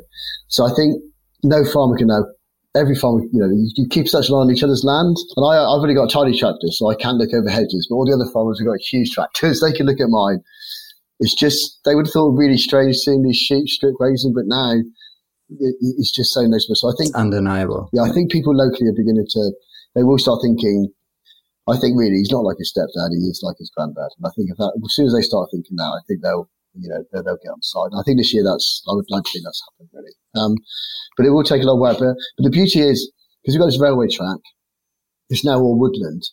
so I think no farmer can know. Every farmer, you know, you, you keep such an eye on each other's land. And I, I've only got a tiny tractor, so I can't look over hedges, but all the other farmers have got huge tractors. [LAUGHS] They can look at mine it's just they would have thought really strange seeing these sheep strip grazing, but now it, it's just so noticeable. So I think it's undeniable. Yeah, I think people locally are beginning to they will start thinking. I think really he's not like his stepdad; he is like his granddad. And I think if that, as soon as they start thinking that, I think they'll you know they'll, they'll get on side. I think this year that's I would like to think that's happened really. Um, but it will take a of work. But, but the beauty is because we've got this railway track, it's now all woodland.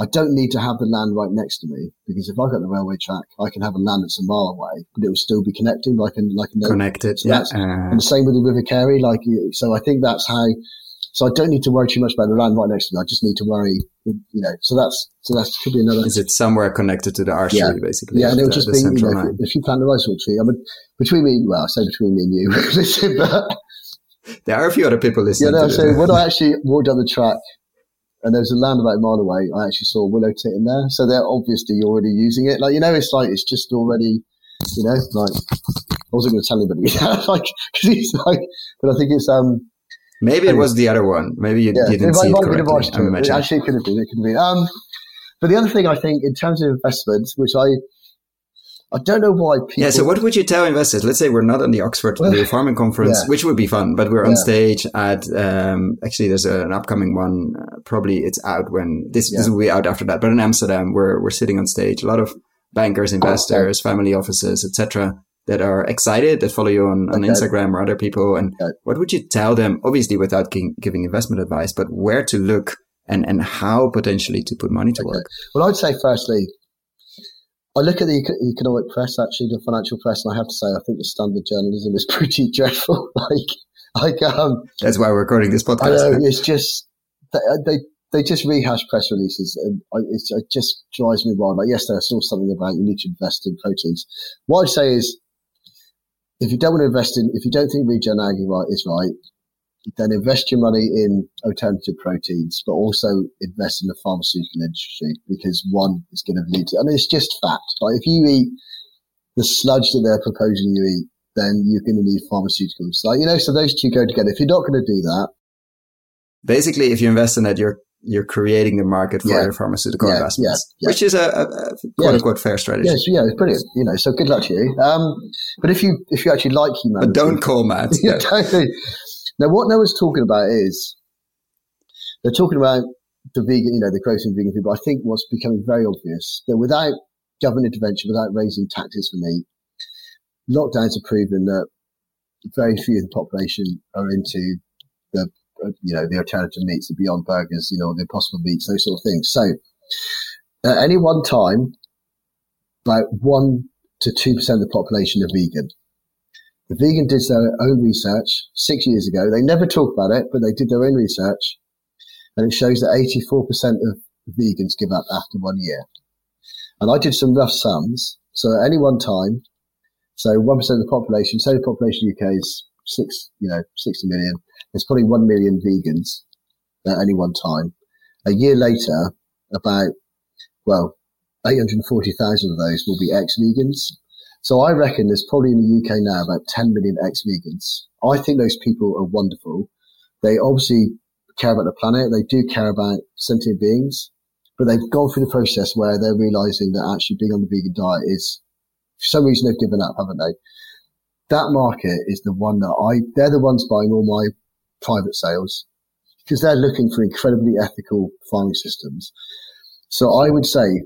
I don't need to have the land right next to me because if I've got the railway track, I can have a land that's a mile away, but it will still be connected. Like can like connected. So yeah. Uh, and the same with the River Carey. Like so, I think that's how. So I don't need to worry too much about the land right next to me. I just need to worry, you know. So that's so that could be another. Is it somewhere connected to the archery, yeah. basically? Yeah, and it would just be you know, if, if, you plant the sort tree. I mean, between me, well, I say between me and you, [LAUGHS] but there are a few other people listening. Yeah, no. so when I actually walked down the track and there's a land about a mile away. I actually saw a willow tit in there, so they're obviously already using it. Like you know, it's like it's just already, you know, like I wasn't going to tell anybody, [LAUGHS] like because he's like, but I think it's um. Maybe it was the other one. Maybe you, yeah, you didn't it see it correctly. It actually, could have been. It could have been. Um, but the other thing I think, in terms of investments, which I I don't know why people. Yeah. So what would you tell investors? Let's say we're not on the Oxford well, Farming Conference, yeah. which would be fun, but we're on yeah. stage at, um, actually there's a, an upcoming one. Uh, probably it's out when this, yeah. this will be out after that, but in Amsterdam, we're, we're sitting on stage. A lot of bankers, investors, okay. family offices, etc., that are excited that follow you on, on okay. Instagram or other people? And okay. what would you tell them, obviously without giving investment advice, but where to look and, and how potentially to put money to work? Well, I'd say firstly, I look at the economic press, actually, the financial press, and I have to say, I think the standard journalism is [LAUGHS] pretty dreadful. [LAUGHS] like, like um, that's why we're recording this podcast. I know, [LAUGHS] it's just they, they they just rehash press releases, and it just drives me wild. Like yesterday, I saw something about you need to invest in proteins. What I'd say is, if you don't want to invest in, if you don't think regen agri right is right, then invest your money in alternative proteins, but also invest in the pharmaceutical industry because one is going to lead to, I mean, it's just fact. Like if you eat the sludge that they're proposing you eat, then you're going to need pharmaceuticals. Like, you know, so those two go together. If you're not going to do that. Basically, if you invest in that, you're, you're creating the market for yeah. your pharmaceutical yeah, investments, yeah, which is a, a, a quote unquote fair strategy. Yes, yeah, it's brilliant. You know, so good luck to you. Um, but if you, if you actually like humanity. But don't call Matt. [LAUGHS] yeah, now, what no one's talking about is they're talking about the vegan, you know, the growth in vegan food. But I think what's becoming very obvious that without government intervention, without raising taxes for meat, lockdowns have proven that very few of the population are into the, you know, the alternative meats, the beyond burgers, you know, the impossible meats, those sort of things. So at any one time, about one to two percent of the population are vegan. The vegan did their own research six years ago. They never talk about it, but they did their own research. And it shows that 84% of vegans give up after one year. And I did some rough sums. So at any one time, so 1% of the population, say the population UK is six, you know, 60 million. There's probably 1 million vegans at any one time. A year later, about, well, 840,000 of those will be ex-vegans. So I reckon there's probably in the UK now about 10 million ex-vegans. I think those people are wonderful. They obviously care about the planet. They do care about sentient beings, but they've gone through the process where they're realizing that actually being on the vegan diet is, for some reason they've given up, haven't they? That market is the one that I, they're the ones buying all my private sales because they're looking for incredibly ethical farming systems. So I would say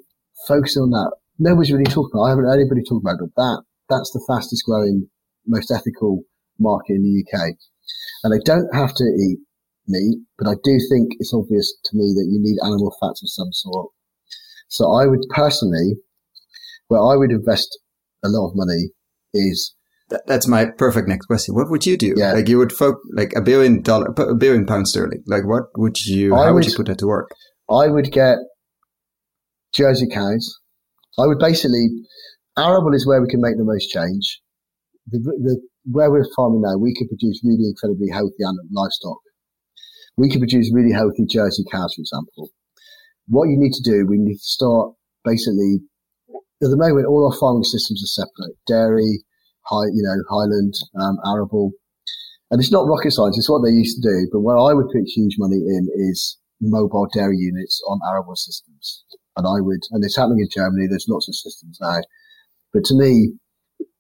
focus on that nobody's really talking about. I haven't heard anybody talk about it, but that that's the fastest growing, most ethical market in the UK. And they don't have to eat meat, but I do think it's obvious to me that you need animal fats of some sort. So I would personally, where I would invest a lot of money is. that's my perfect next question. What would you do? Yeah. Like you would folk like a billion dollar, a billion pound sterling. Like what would you? I how would, would you put that to work? I would get Jersey cows I would basically, arable is where we can make the most change. The, the, where we're farming now, we can produce really incredibly healthy livestock. We can produce really healthy Jersey cows, for example. What you need to do, we need to start basically, at the moment, all our farming systems are separate. Dairy, high, you know, highland, um, arable. And it's not rocket science, it's what they used to do. But where I would put huge money in is mobile dairy units on arable systems. And I would, and it's happening in Germany. There's lots of systems now. But to me,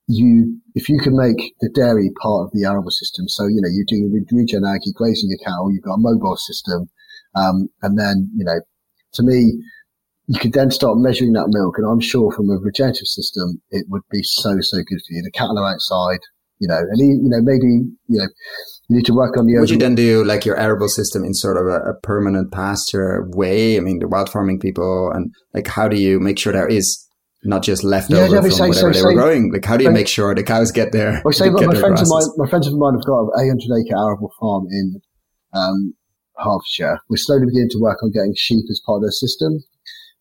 you, if you can make the dairy part of the arable system, so, you know, you're doing regen ag, you're grazing your cow, you've got a mobile system. Um, and then, you know, to me, you could then start measuring that milk. And I'm sure from a regenerative system, it would be so, so good for you. The cattle are outside, you know, and, you know, maybe, you know, you need to work on the. Would you then do like your arable system in sort of a, a, permanent pasture way? I mean, the wild farming people, and like, how do you make sure there is not just leftover yeah, from say, whatever so, they were growing? Like, how do you make sure the cows get there? Well, say, my friends of mine, my friends of mine have got an 800 acre arable farm in um, Hertfordshire. We're slowly beginning to work on getting sheep as part of their system.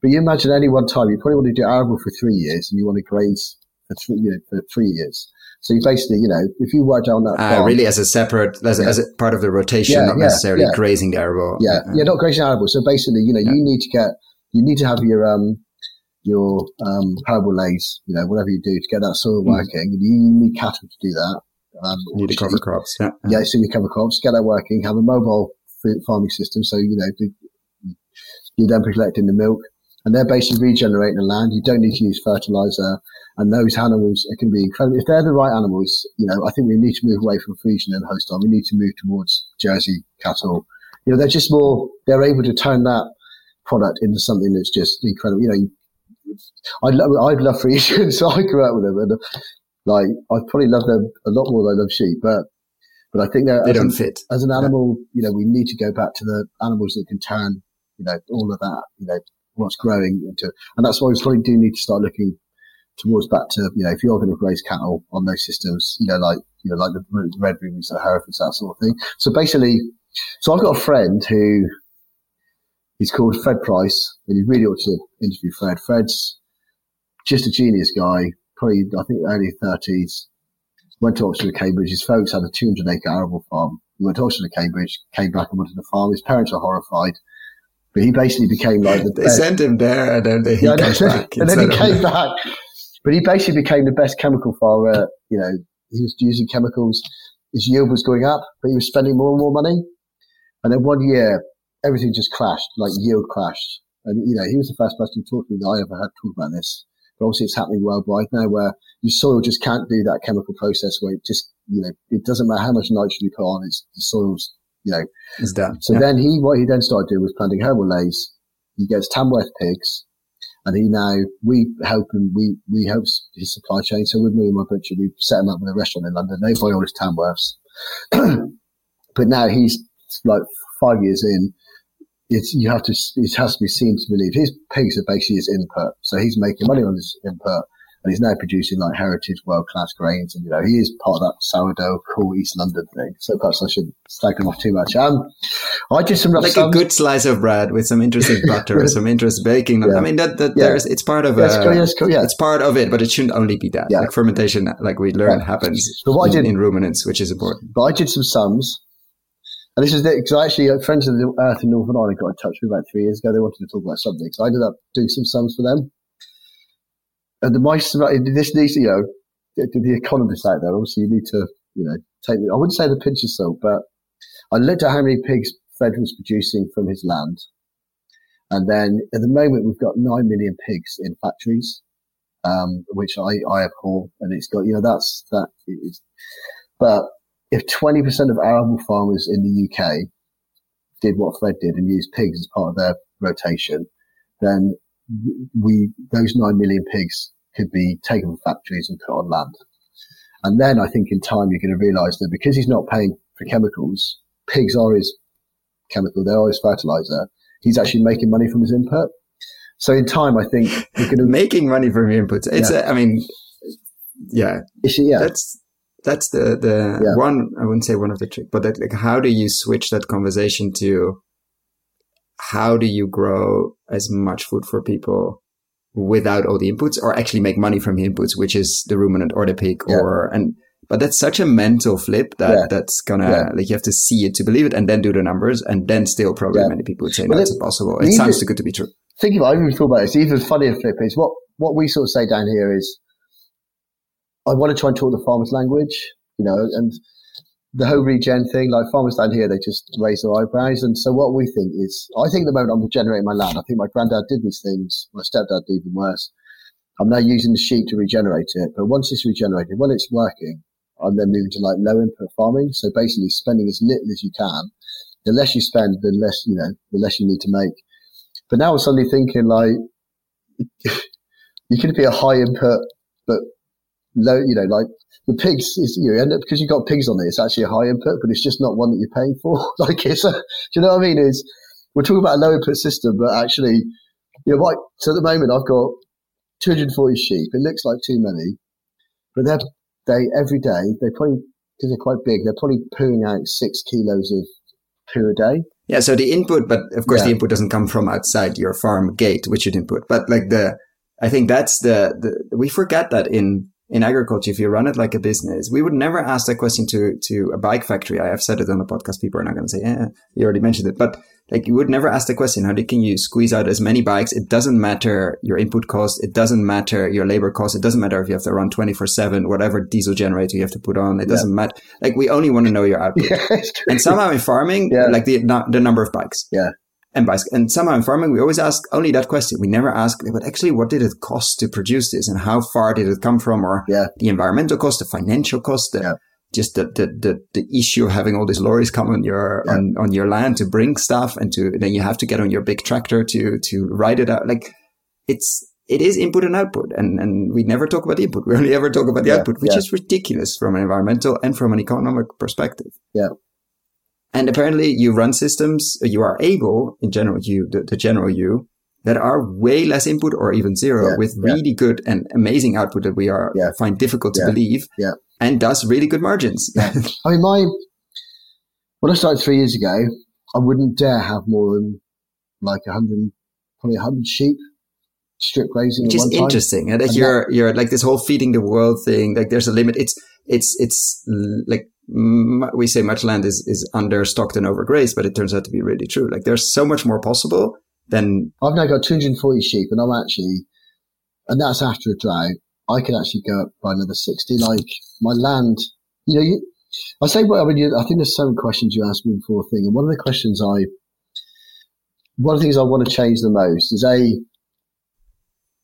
But you imagine any one time you probably want to do arable for three years and you want to graze for three, you know, for three years. So you basically, you know, if you work down that uh, farm, really as a separate, as, yeah. as a part of the rotation, yeah, not yeah, necessarily grazing the arable. Yeah, yeah, not grazing arable. So basically, you know, you need to get, you need to have your um your um arable leys, you know, whatever you do to get that soil mm. working. You need cattle to do that. Um, you need to cover crops. Yeah, yeah. So you cover crops, get that working. Have a mobile farming system, so you know you're then collecting the milk, and they're basically regenerating the land. You don't need to use fertilizer. And those animals can be incredible. If they're the right animals, you know, I think we need to move away from Friesian and Holstein. We need to move towards Jersey cattle. You know, they're just more, they're able to turn that product into something that's just incredible. You know, I'd love, I'd love Friesian, so I grew up with them, and like I probably love them a lot more than I love sheep, but but I think they don't an, fit as an animal. You know, we need to go back to the animals that can turn. You know, all of that. You know, what's growing into, and that's why we probably do need to start looking towards back to you know if you're going to raise cattle on those systems, you know, like you know, like the red rubies, the Herefords, that sort of thing. So basically, so I've got a friend who he's called Fred Price, and you really ought to interview Fred. Fred's just a genius guy, probably I think early thirties. Went to Oxford and Cambridge. His folks had a 200 acre arable farm. He went to Oxford and Cambridge, came back and wanted to the farm. His parents were horrified. But he basically became like the They best. sent him there and then he yeah, came back. [LAUGHS] and then he came back. But he basically became the best chemical farmer. You know, he was using chemicals. His yield was going up, but he was spending more and more money. And then one year, everything just crashed, like yield crashed. And, you know, he was the first person to talk to me that I ever had talk about this. But obviously it's happening worldwide now where your soil just can't do that chemical process where it just, you know, it doesn't matter how much nitrogen you put on, it's the soil's, you know. It's done. So yeah. then he, what he then started doing was planting herbal leys. He gets Tamworth pigs and he now, we help him, we, we help his supply chain. So with me and my butcher, we set him up with a restaurant in London. They buy all his Tamworths. [CLEARS THROAT] but now he's like five years in, it's, you have to, it has to be seen to believe his pigs are basically his input. So he's making money on his input and he's now producing like heritage world class grains. And, you know, he is part of that sourdough cool East London thing. So perhaps I shouldn't slag him off too much. Um, I did some like sums. a good slice of bread with some interesting butter or some interesting baking. [LAUGHS] Yeah. I mean, that, that yeah. there's, it's part of, yes, uh, yes, yeah. it's part of it, but it shouldn't only be that. Yeah. Like fermentation, like we learned happens but what in, I did, in ruminants, which is important. But I did some sums and this is because I actually uh, friends of the Earth in Northern Ireland got in touch with me about three years ago. They wanted to talk about something, so I ended up doing some sums for them. And the mice, this needs, you know, to the economists out there, obviously you need to, you know, take, I wouldn't say the pinch of salt, but I looked at how many pigs Fred was producing from his land. And then at the moment, we've got 9 million pigs in factories, um, which I, I abhor. And it's got, you know, that's, that is, but if 20% of arable farmers in the UK did what Fred did and used pigs as part of their rotation, then we, those 9 million pigs could be taken from factories and put on land. And then I think in time you're going to realize that because he's not paying for chemicals, pigs are his chemical, they're his fertilizer. He's actually making money from his input. So in time, I think you're going [LAUGHS] to making money from your inputs. It's, yeah. a, I mean, yeah, yeah, that's that's the the yeah. one I wouldn't say one of the trick, but that, like how do you switch that conversation to how do you grow as much food for people without all the inputs or actually make money from the inputs, which is the ruminant or the pig yeah. or and but that's such a mental flip that yeah. that's gonna yeah. like you have to see it to believe it and then do the numbers and then still probably many people would say it, it's impossible. It sounds too good to be true. Think about it, I even thought about it. It's even funnier flip is what what we sort of say down here is I want to try and talk the farmer's language, you know, and the whole regen thing, like farmers down here, they just raise their eyebrows. And so what we think is, I think the moment I'm regenerating my land, I think my granddad did these things. My stepdad did even worse. I'm now using the sheep to regenerate it. But once it's regenerated, when it's working, I'm then moving to like low input farming. So basically spending as little as you can. The less you spend, the less, you know, the less you need to make. But now I'm suddenly thinking like, [LAUGHS] you could be a high input, but low, you know, like the pigs is, you end up, because you've got pigs on it, it's actually a high input, but it's just not one that you're paying for. [LAUGHS] like it's a, do you know what I mean? Is we're talking about a low input system, but actually, you know, right, so at the moment I've got 240 sheep. It looks like too many, but they're, they, every day, they probably, because they're quite big, they're probably pooing out six kilos of poo a day. Yeah. So the input, but of course yeah. the input doesn't come from outside your farm gate, which you'd input, but like the, I think that's the, the, we forget that in in agriculture, if you run it like a business, we would never ask that question to, to a bike factory. I have said it on the podcast. People are not going to say, yeah, you already mentioned it, but like you would never ask the question, how can you squeeze out as many bikes? It doesn't matter your input cost. It doesn't matter your labor cost. It doesn't matter if you have to run 24 seven, whatever diesel generator you have to put on. It doesn't yeah. matter. Like we only want to know your output. [LAUGHS] Yeah, and somehow in farming, yeah. like the, the number of bikes. Yeah and by and somehow in farming we always ask only that question. We never ask, but actually, what did it cost to produce this, and how far did it come from, or yeah. the environmental cost, the financial cost, the, yeah. just the, the, the the issue of having all these lorries come on your yeah. on, on your land to bring stuff, and to then you have to get on your big tractor to to ride it out. Like it's it is input and output. And, and we never talk about the input. [LAUGHS] We only ever talk about the output, which is ridiculous from an environmental and from an economic perspective. Yeah. And apparently you run systems, uh, you are able, in general, you, the, the general you, that are way less input or even zero Yeah, with yeah. really good and amazing output that we are Yeah. find difficult to Yeah, believe. yeah. And does really good margins. I mean, my when I started three years ago, I wouldn't dare have more than like a hundred, probably a hundred sheep strip grazing which is one time. interesting. And that And you're you're like this whole feeding the world thing. Like there's a limit. It's it's it's like we say much land is is understocked and overgrazed, but it turns out to be really true. Like there's so much more possible than I've now got 240 sheep, and I'm actually, and that's after a drought. I could actually go up by another 60. Like my land, you know, you, I say, well, I mean, you, I think there's some questions you asked me before thing, and one of the questions I, one of the things I want to change the most is a,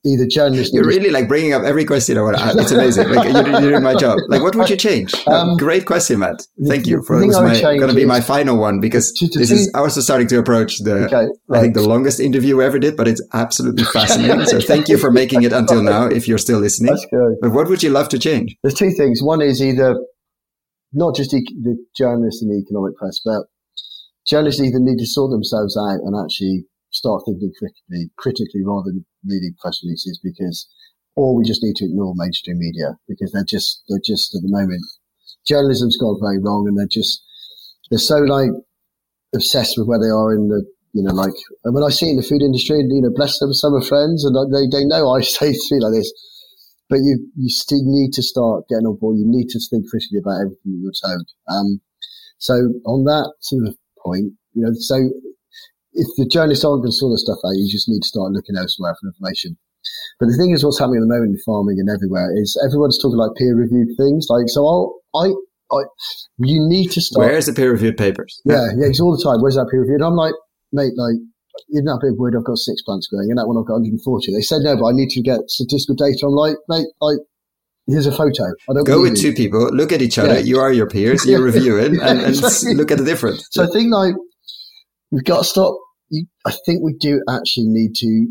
either journalists. you're really like bringing up every question I want to ask. It's amazing. Like you're, you're doing my job. Like what would you change? Um, Great question, Matt. Thank the- you for this. My, going to be my final one because To- to this see- is also starting to approach the. okay, I think the longest interview we ever did, but it's absolutely [LAUGHS] fascinating. So thank you for making it until now. If you're still listening, That's good. but what would you love to change? There's two things. One is either not just e- the journalists in the economic press, but journalists either need to sort themselves out and actually start thinking critically, critically rather than reading press releases because, or we just need to ignore mainstream media because they're just, they're just at the moment, journalism's gone very wrong and they're just, they're so like obsessed with where they are in the, you know, like, and when I see in the food industry, you know, bless them, some are friends and they, they know I [LAUGHS] say things like this, but you you still need to start getting on board. You need to think critically about everything that you're told. Um, so on that sort of point, you know, so if the journalists aren't going to sort of stuff out, you just need to start looking elsewhere for information. But the thing is, what's happening at the moment in farming and everywhere is everyone's talking like peer-reviewed things. Like, so I'll, I, I, you need to start. Where's the peer-reviewed papers? Yeah, yeah, it's all the time. Where's that peer reviewed? And I'm like, mate, like, isn't that a bit weird? I've got six plants growing, and that one I've got 140. They said no, but I need to get statistical data. I'm like, mate, like, here's a photo. I don't Go with you. two people, look at each other. Yeah. You are your peers. [LAUGHS] You're reviewing, Yeah, and, and exactly. look at the difference. So I think like we've got to stop. I think we do actually need to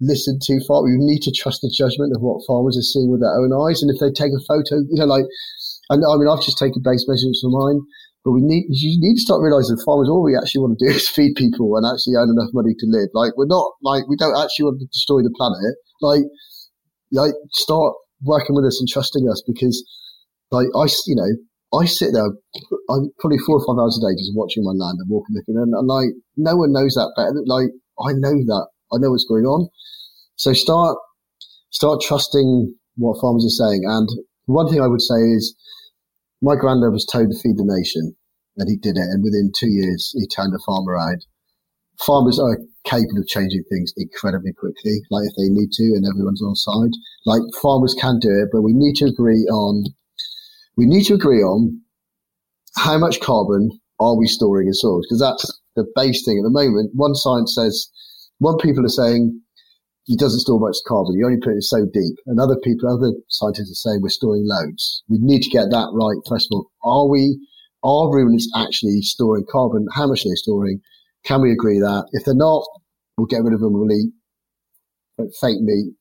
listen too far. We need to trust the judgment of what farmers are seeing with their own eyes, and if they take a photo, you know, like, and I mean, I've just taken base measurements for mine. But we need, you need to start realizing farmers, all we actually want to do [LAUGHS] is feed people and actually earn enough money to live. Like, we're not, like, we don't actually want to destroy the planet. Like, like, start working with us and trusting us because, like, I, you know, I sit there, I'm probably four or five hours a day just watching my land and walking, looking, and, and like, no one knows that better. Like, I know that. I know what's going on. So start, start trusting what farmers are saying. And one thing I would say is, my granddad was told to feed the nation, and he did it. And within two years, he turned a farm around. Farmers are capable of changing things incredibly quickly, like if they need to, and everyone's on side. Like farmers can do it, but we need to agree on. We need to agree on how much carbon are we storing in soils because that's the base thing at the moment. One science says, one people are saying he doesn't store much carbon. You only put it so deep. And other people, other scientists are saying we're storing loads. We need to get that right. First of all, are we, are ruminants actually storing carbon? How much are they storing? Can we agree that? If they're not, we'll get rid of them. We'll eat fake meat.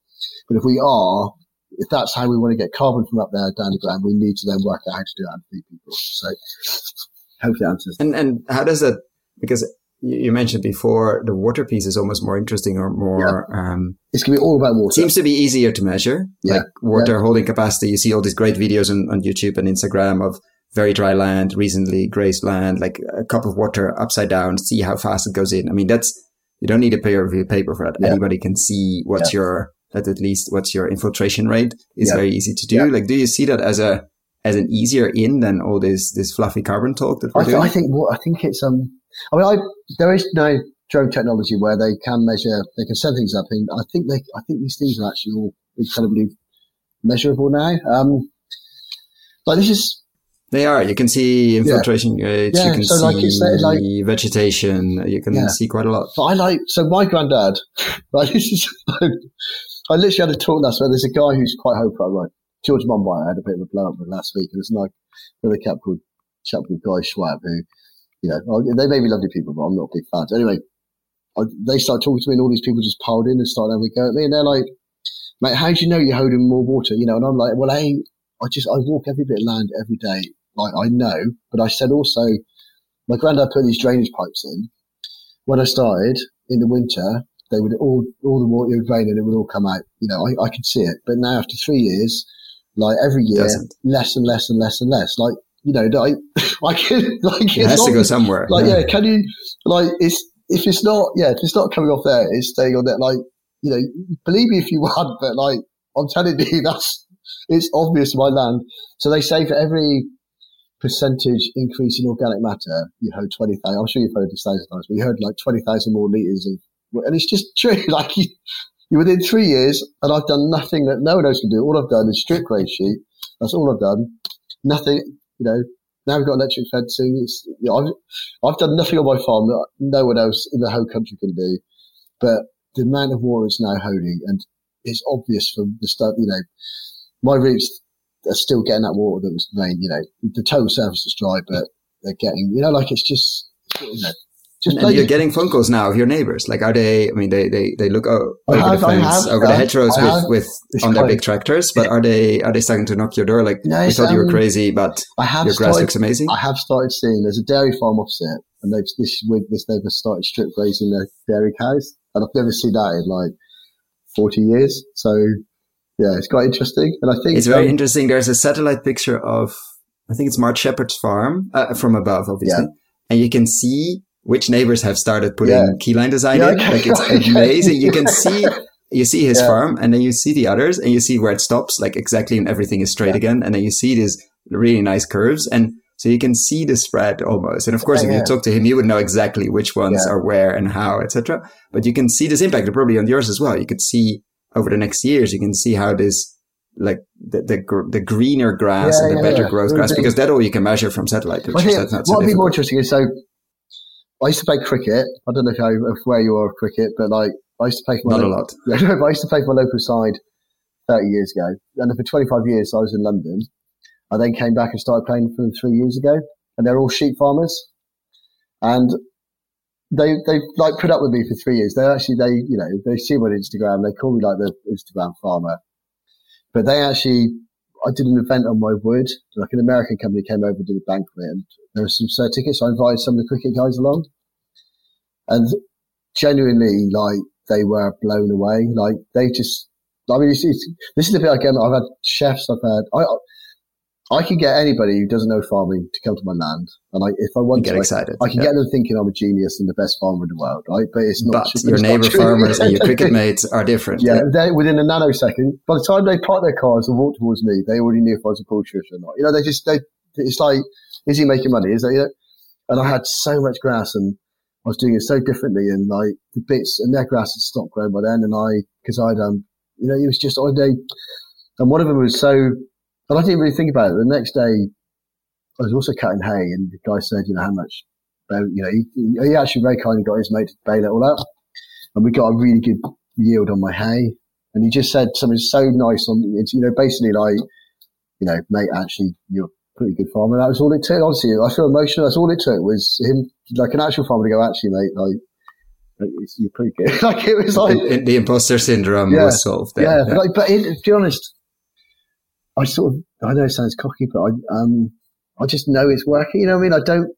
But if we are, if that's how we want to get carbon from up there down the ground, we need to then work out how to do that and feed people. So hopefully that answers. And and how does that? Because you mentioned before the water piece is almost more interesting or more. Um, It's to be all about water. seems to be easier to measure, Yeah. like water holding capacity. You see all these great videos on, on YouTube and Instagram of very dry land, recently grazed land, like a cup of water upside down, see how fast it goes in. I mean, that's, you don't need a peer review paper for that. Yeah. Anybody can see what's your, that at least what's your infiltration rate is Yeah. very easy to do. Yeah. Like, do you see that as a, as an easier in than all this, this fluffy carbon talk that we're I, th- doing? I think what I think it's um. I mean, I there is no drone technology where they can measure, they can set things up, and I think they, I think these things are actually all incredibly measurable now. Um, like this is They are. You can see infiltration rates. Yeah, you can so see like it's, like- vegetation. You can Yeah. see quite a lot. But I like so my granddad. [LAUGHS] Right, this is. [LAUGHS] I literally had a talk last week. There's a guy who's quite hopeful. Right, George Monbiot. I had a bit of a blow up with last week. And there's like another chap called chap called Guy Schwab who, you know, they may be lovely people, but I'm not a big fan. So anyway, I, they start talking to me, and all these people just piled in and start having a go at me, and they're like, "Mate, how do you know you're holding more water?" You know, and I'm like, "Well, I, I just I walk every bit of land every day. Like I know, but I said also, my granddad put these drainage pipes in. When I started in the winter, they would all all the water would rain and it would all come out. You know, I, I could see it. But now after three years, like every year, less and less and less and less. Like you know, like [LAUGHS] like, [LAUGHS] like it has to go somewhere. Like yeah. yeah, can you like it's if it's not yeah if it's not coming off there, it's staying on there. Like you know, believe me if you [LAUGHS] want, but like I'm telling you, that's it's obvious my land. So they say for every percentage increase in organic matter, you heard 20,000. I'm sure you've heard this thousand times, but you heard like 20,000 more litres of, and it's just true. [LAUGHS] Like you, you within three years, and I've done nothing that no one else can do. All I've done is strip grazed sheet. That's all I've done. Nothing, you know, now we've got electric fencing. It's, you know, I've, I've done nothing on my farm that no one else in the whole country can do. But the amount of water is now holding, and it's obvious from the start, you know, my roots are still getting that water that was rain. You know, the total surface is dry, but they're getting, you know, like it's just, you know, just and, you're getting phone calls now of your neighbors. Like, are they? I mean, they they, they look over have, the fence, have, over the hedgerows with, with on their big tractors. But are they are they starting to knock your door? Like, no, we thought um, you were um, crazy, but I have your grass started, looks amazing. I have started seeing. There's a dairy farm opposite, and they've this with this neighbour started strip grazing their dairy cows, and I've never seen that in like 40 years. So yeah, it's quite interesting. And I think it's very um, interesting. There's a satellite picture of, I think it's Mark Shepard's farm uh, from above, obviously. Yeah. And you can see which neighbors have started putting yeah. keyline design yeah, in. Okay. Like it's [LAUGHS] amazing. you can see, [LAUGHS] you see his farm and then you see the others and you see where it stops, like exactly and everything is straight again. And then you see these really nice curves. And so you can see the spread almost. And of course, oh, if you talk to him, you would know exactly which ones are where and how, etc. But you can see this impact probably on yours as well. You could see over the next years, you can see how this, like the the, the greener grass yeah, and the yeah, better yeah. growth grass, because that all you can measure from satellite pictures. Well, That's not what would be more interesting is so. I used to play cricket. I don't know if, I, if where you are of cricket, but like I used to play for my not local, a lot. [LAUGHS] Yeah, I used to play for my local side thirty years ago, and for twenty five years I was in London. I then came back and started playing for them three years ago, and they're all sheep farmers. And they they like put up with me for three years. They actually they you know they see me on Instagram. They call me like the Instagram farmer, but they actually I did an event on my wood. Like an American company came over to do a banquet, and there were some cert tickets. So I invited some of the cricket guys along, and genuinely like they were blown away. Like they just. I mean, it's, it's, this is the bit again. I've had chefs. I've had. I, I can get anybody who doesn't know farming to come to my land, and I, if I want get to, excited. I, I can yeah. get them thinking I'm a genius and the best farmer in the world, right? But it's not. But your neighbour farmers and your cricket [LAUGHS] mates are different. Yeah, yeah. within a nanosecond. By the time they park their cars and walk towards me, they already knew if I was a bullshit or not. You know, they just they. It's like, is he making money? Is that? You know? And I had so much grass, and I was doing it so differently, and like the bits and their grass had stopped growing by then, and I because I'd um, you know, it was just I day, and one of them was so and I didn't really think about it. The next day, I was also cutting hay, and the guy said, you know, how much, you know, he, he actually very kindly got his mate to bale it all out, and we got a really good yield on my hay. And he just said something so nice on, it's, you know, basically like, you know, mate, actually, you're a pretty good farmer. That was all it took. Honestly, I feel emotional. That's all it took was him, like an actual farmer to go, actually, mate, like, you're pretty good. [LAUGHS] like it was like the, the imposter syndrome yeah, was solved. There. Yeah, yeah. Like, but it, to be honest, I sort of, I know it sounds cocky, but I, um, I just know it's working. You know what I mean? I don't,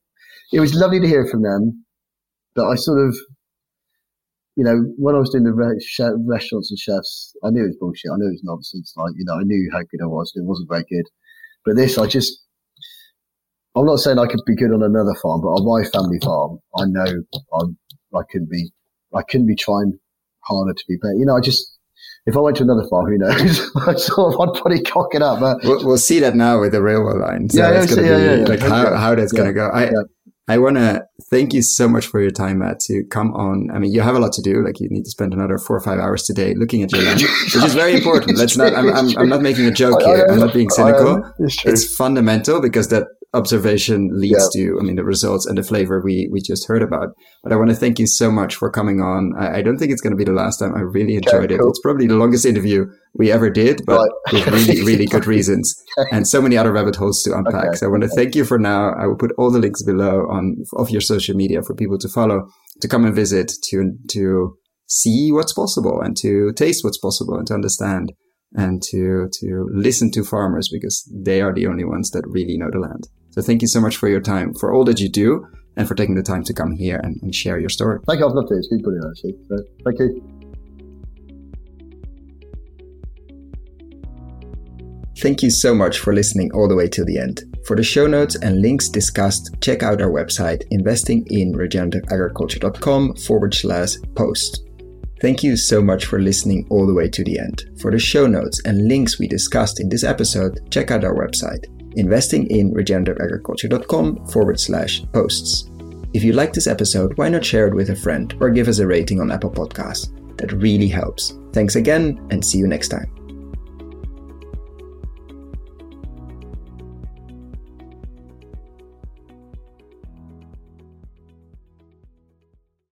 it was lovely to hear from them, but I sort of, you know, when I was doing the re- chef, restaurants and chefs, I knew it was bullshit. I knew it was nonsense. Like, you know, I knew how good I was. It wasn't very good. But this, I just, I'm not saying I could be good on another farm, but on my family farm, I know I'm, I couldn't be, I couldn't be trying harder to be better. You know, I just, if I went to another farm, who knows? [LAUGHS] I sort of, I'd probably cock it up. But we'll, we'll see that now with the railway line. So yeah, it's going to yeah, be yeah, like how, how that's going to go. I, I want to thank you so much for your time, Matt, to come on. I mean, you have a lot to do. Like you need to spend another four or five hours today looking at your land, [LAUGHS] which is very important. Let's not, I'm, I'm, I'm, not making a joke here. I, am not being cynical. It's, it's, fundamental because that observation leads yeah. to, I mean, the results and the flavor we, we just heard about. But I want to thank you so much for coming on. I, I don't think it's going to be the last time. I really enjoyed okay, it. It's probably the longest interview we ever did, but right. with [LAUGHS] really, really good reasons and so many other rabbit holes to unpack. Okay. So I want to thank you for now. I will put all the links below on of your social media for people to follow to come and visit, to, to see what's possible and to taste what's possible and to understand and to, to listen to farmers because they are the only ones that really know the land. So thank you so much for your time, for all that you do and for taking the time to come here and, and share your story. Thank you. I've loved it. It's been brilliant, actually. Thank you. Thank you so much for listening all the way till the end. For the show notes and links discussed, check out our website, investinginregenerativeagriculture.com forward slash post. Thank you so much for listening all the way to the end. For the show notes and links we discussed in this episode, check out our website, investinginregenerativeagriculture.com forward slash posts. If you like this episode, why not share it with a friend or give us a rating on Apple Podcasts? That really helps. Thanks again and see you next time.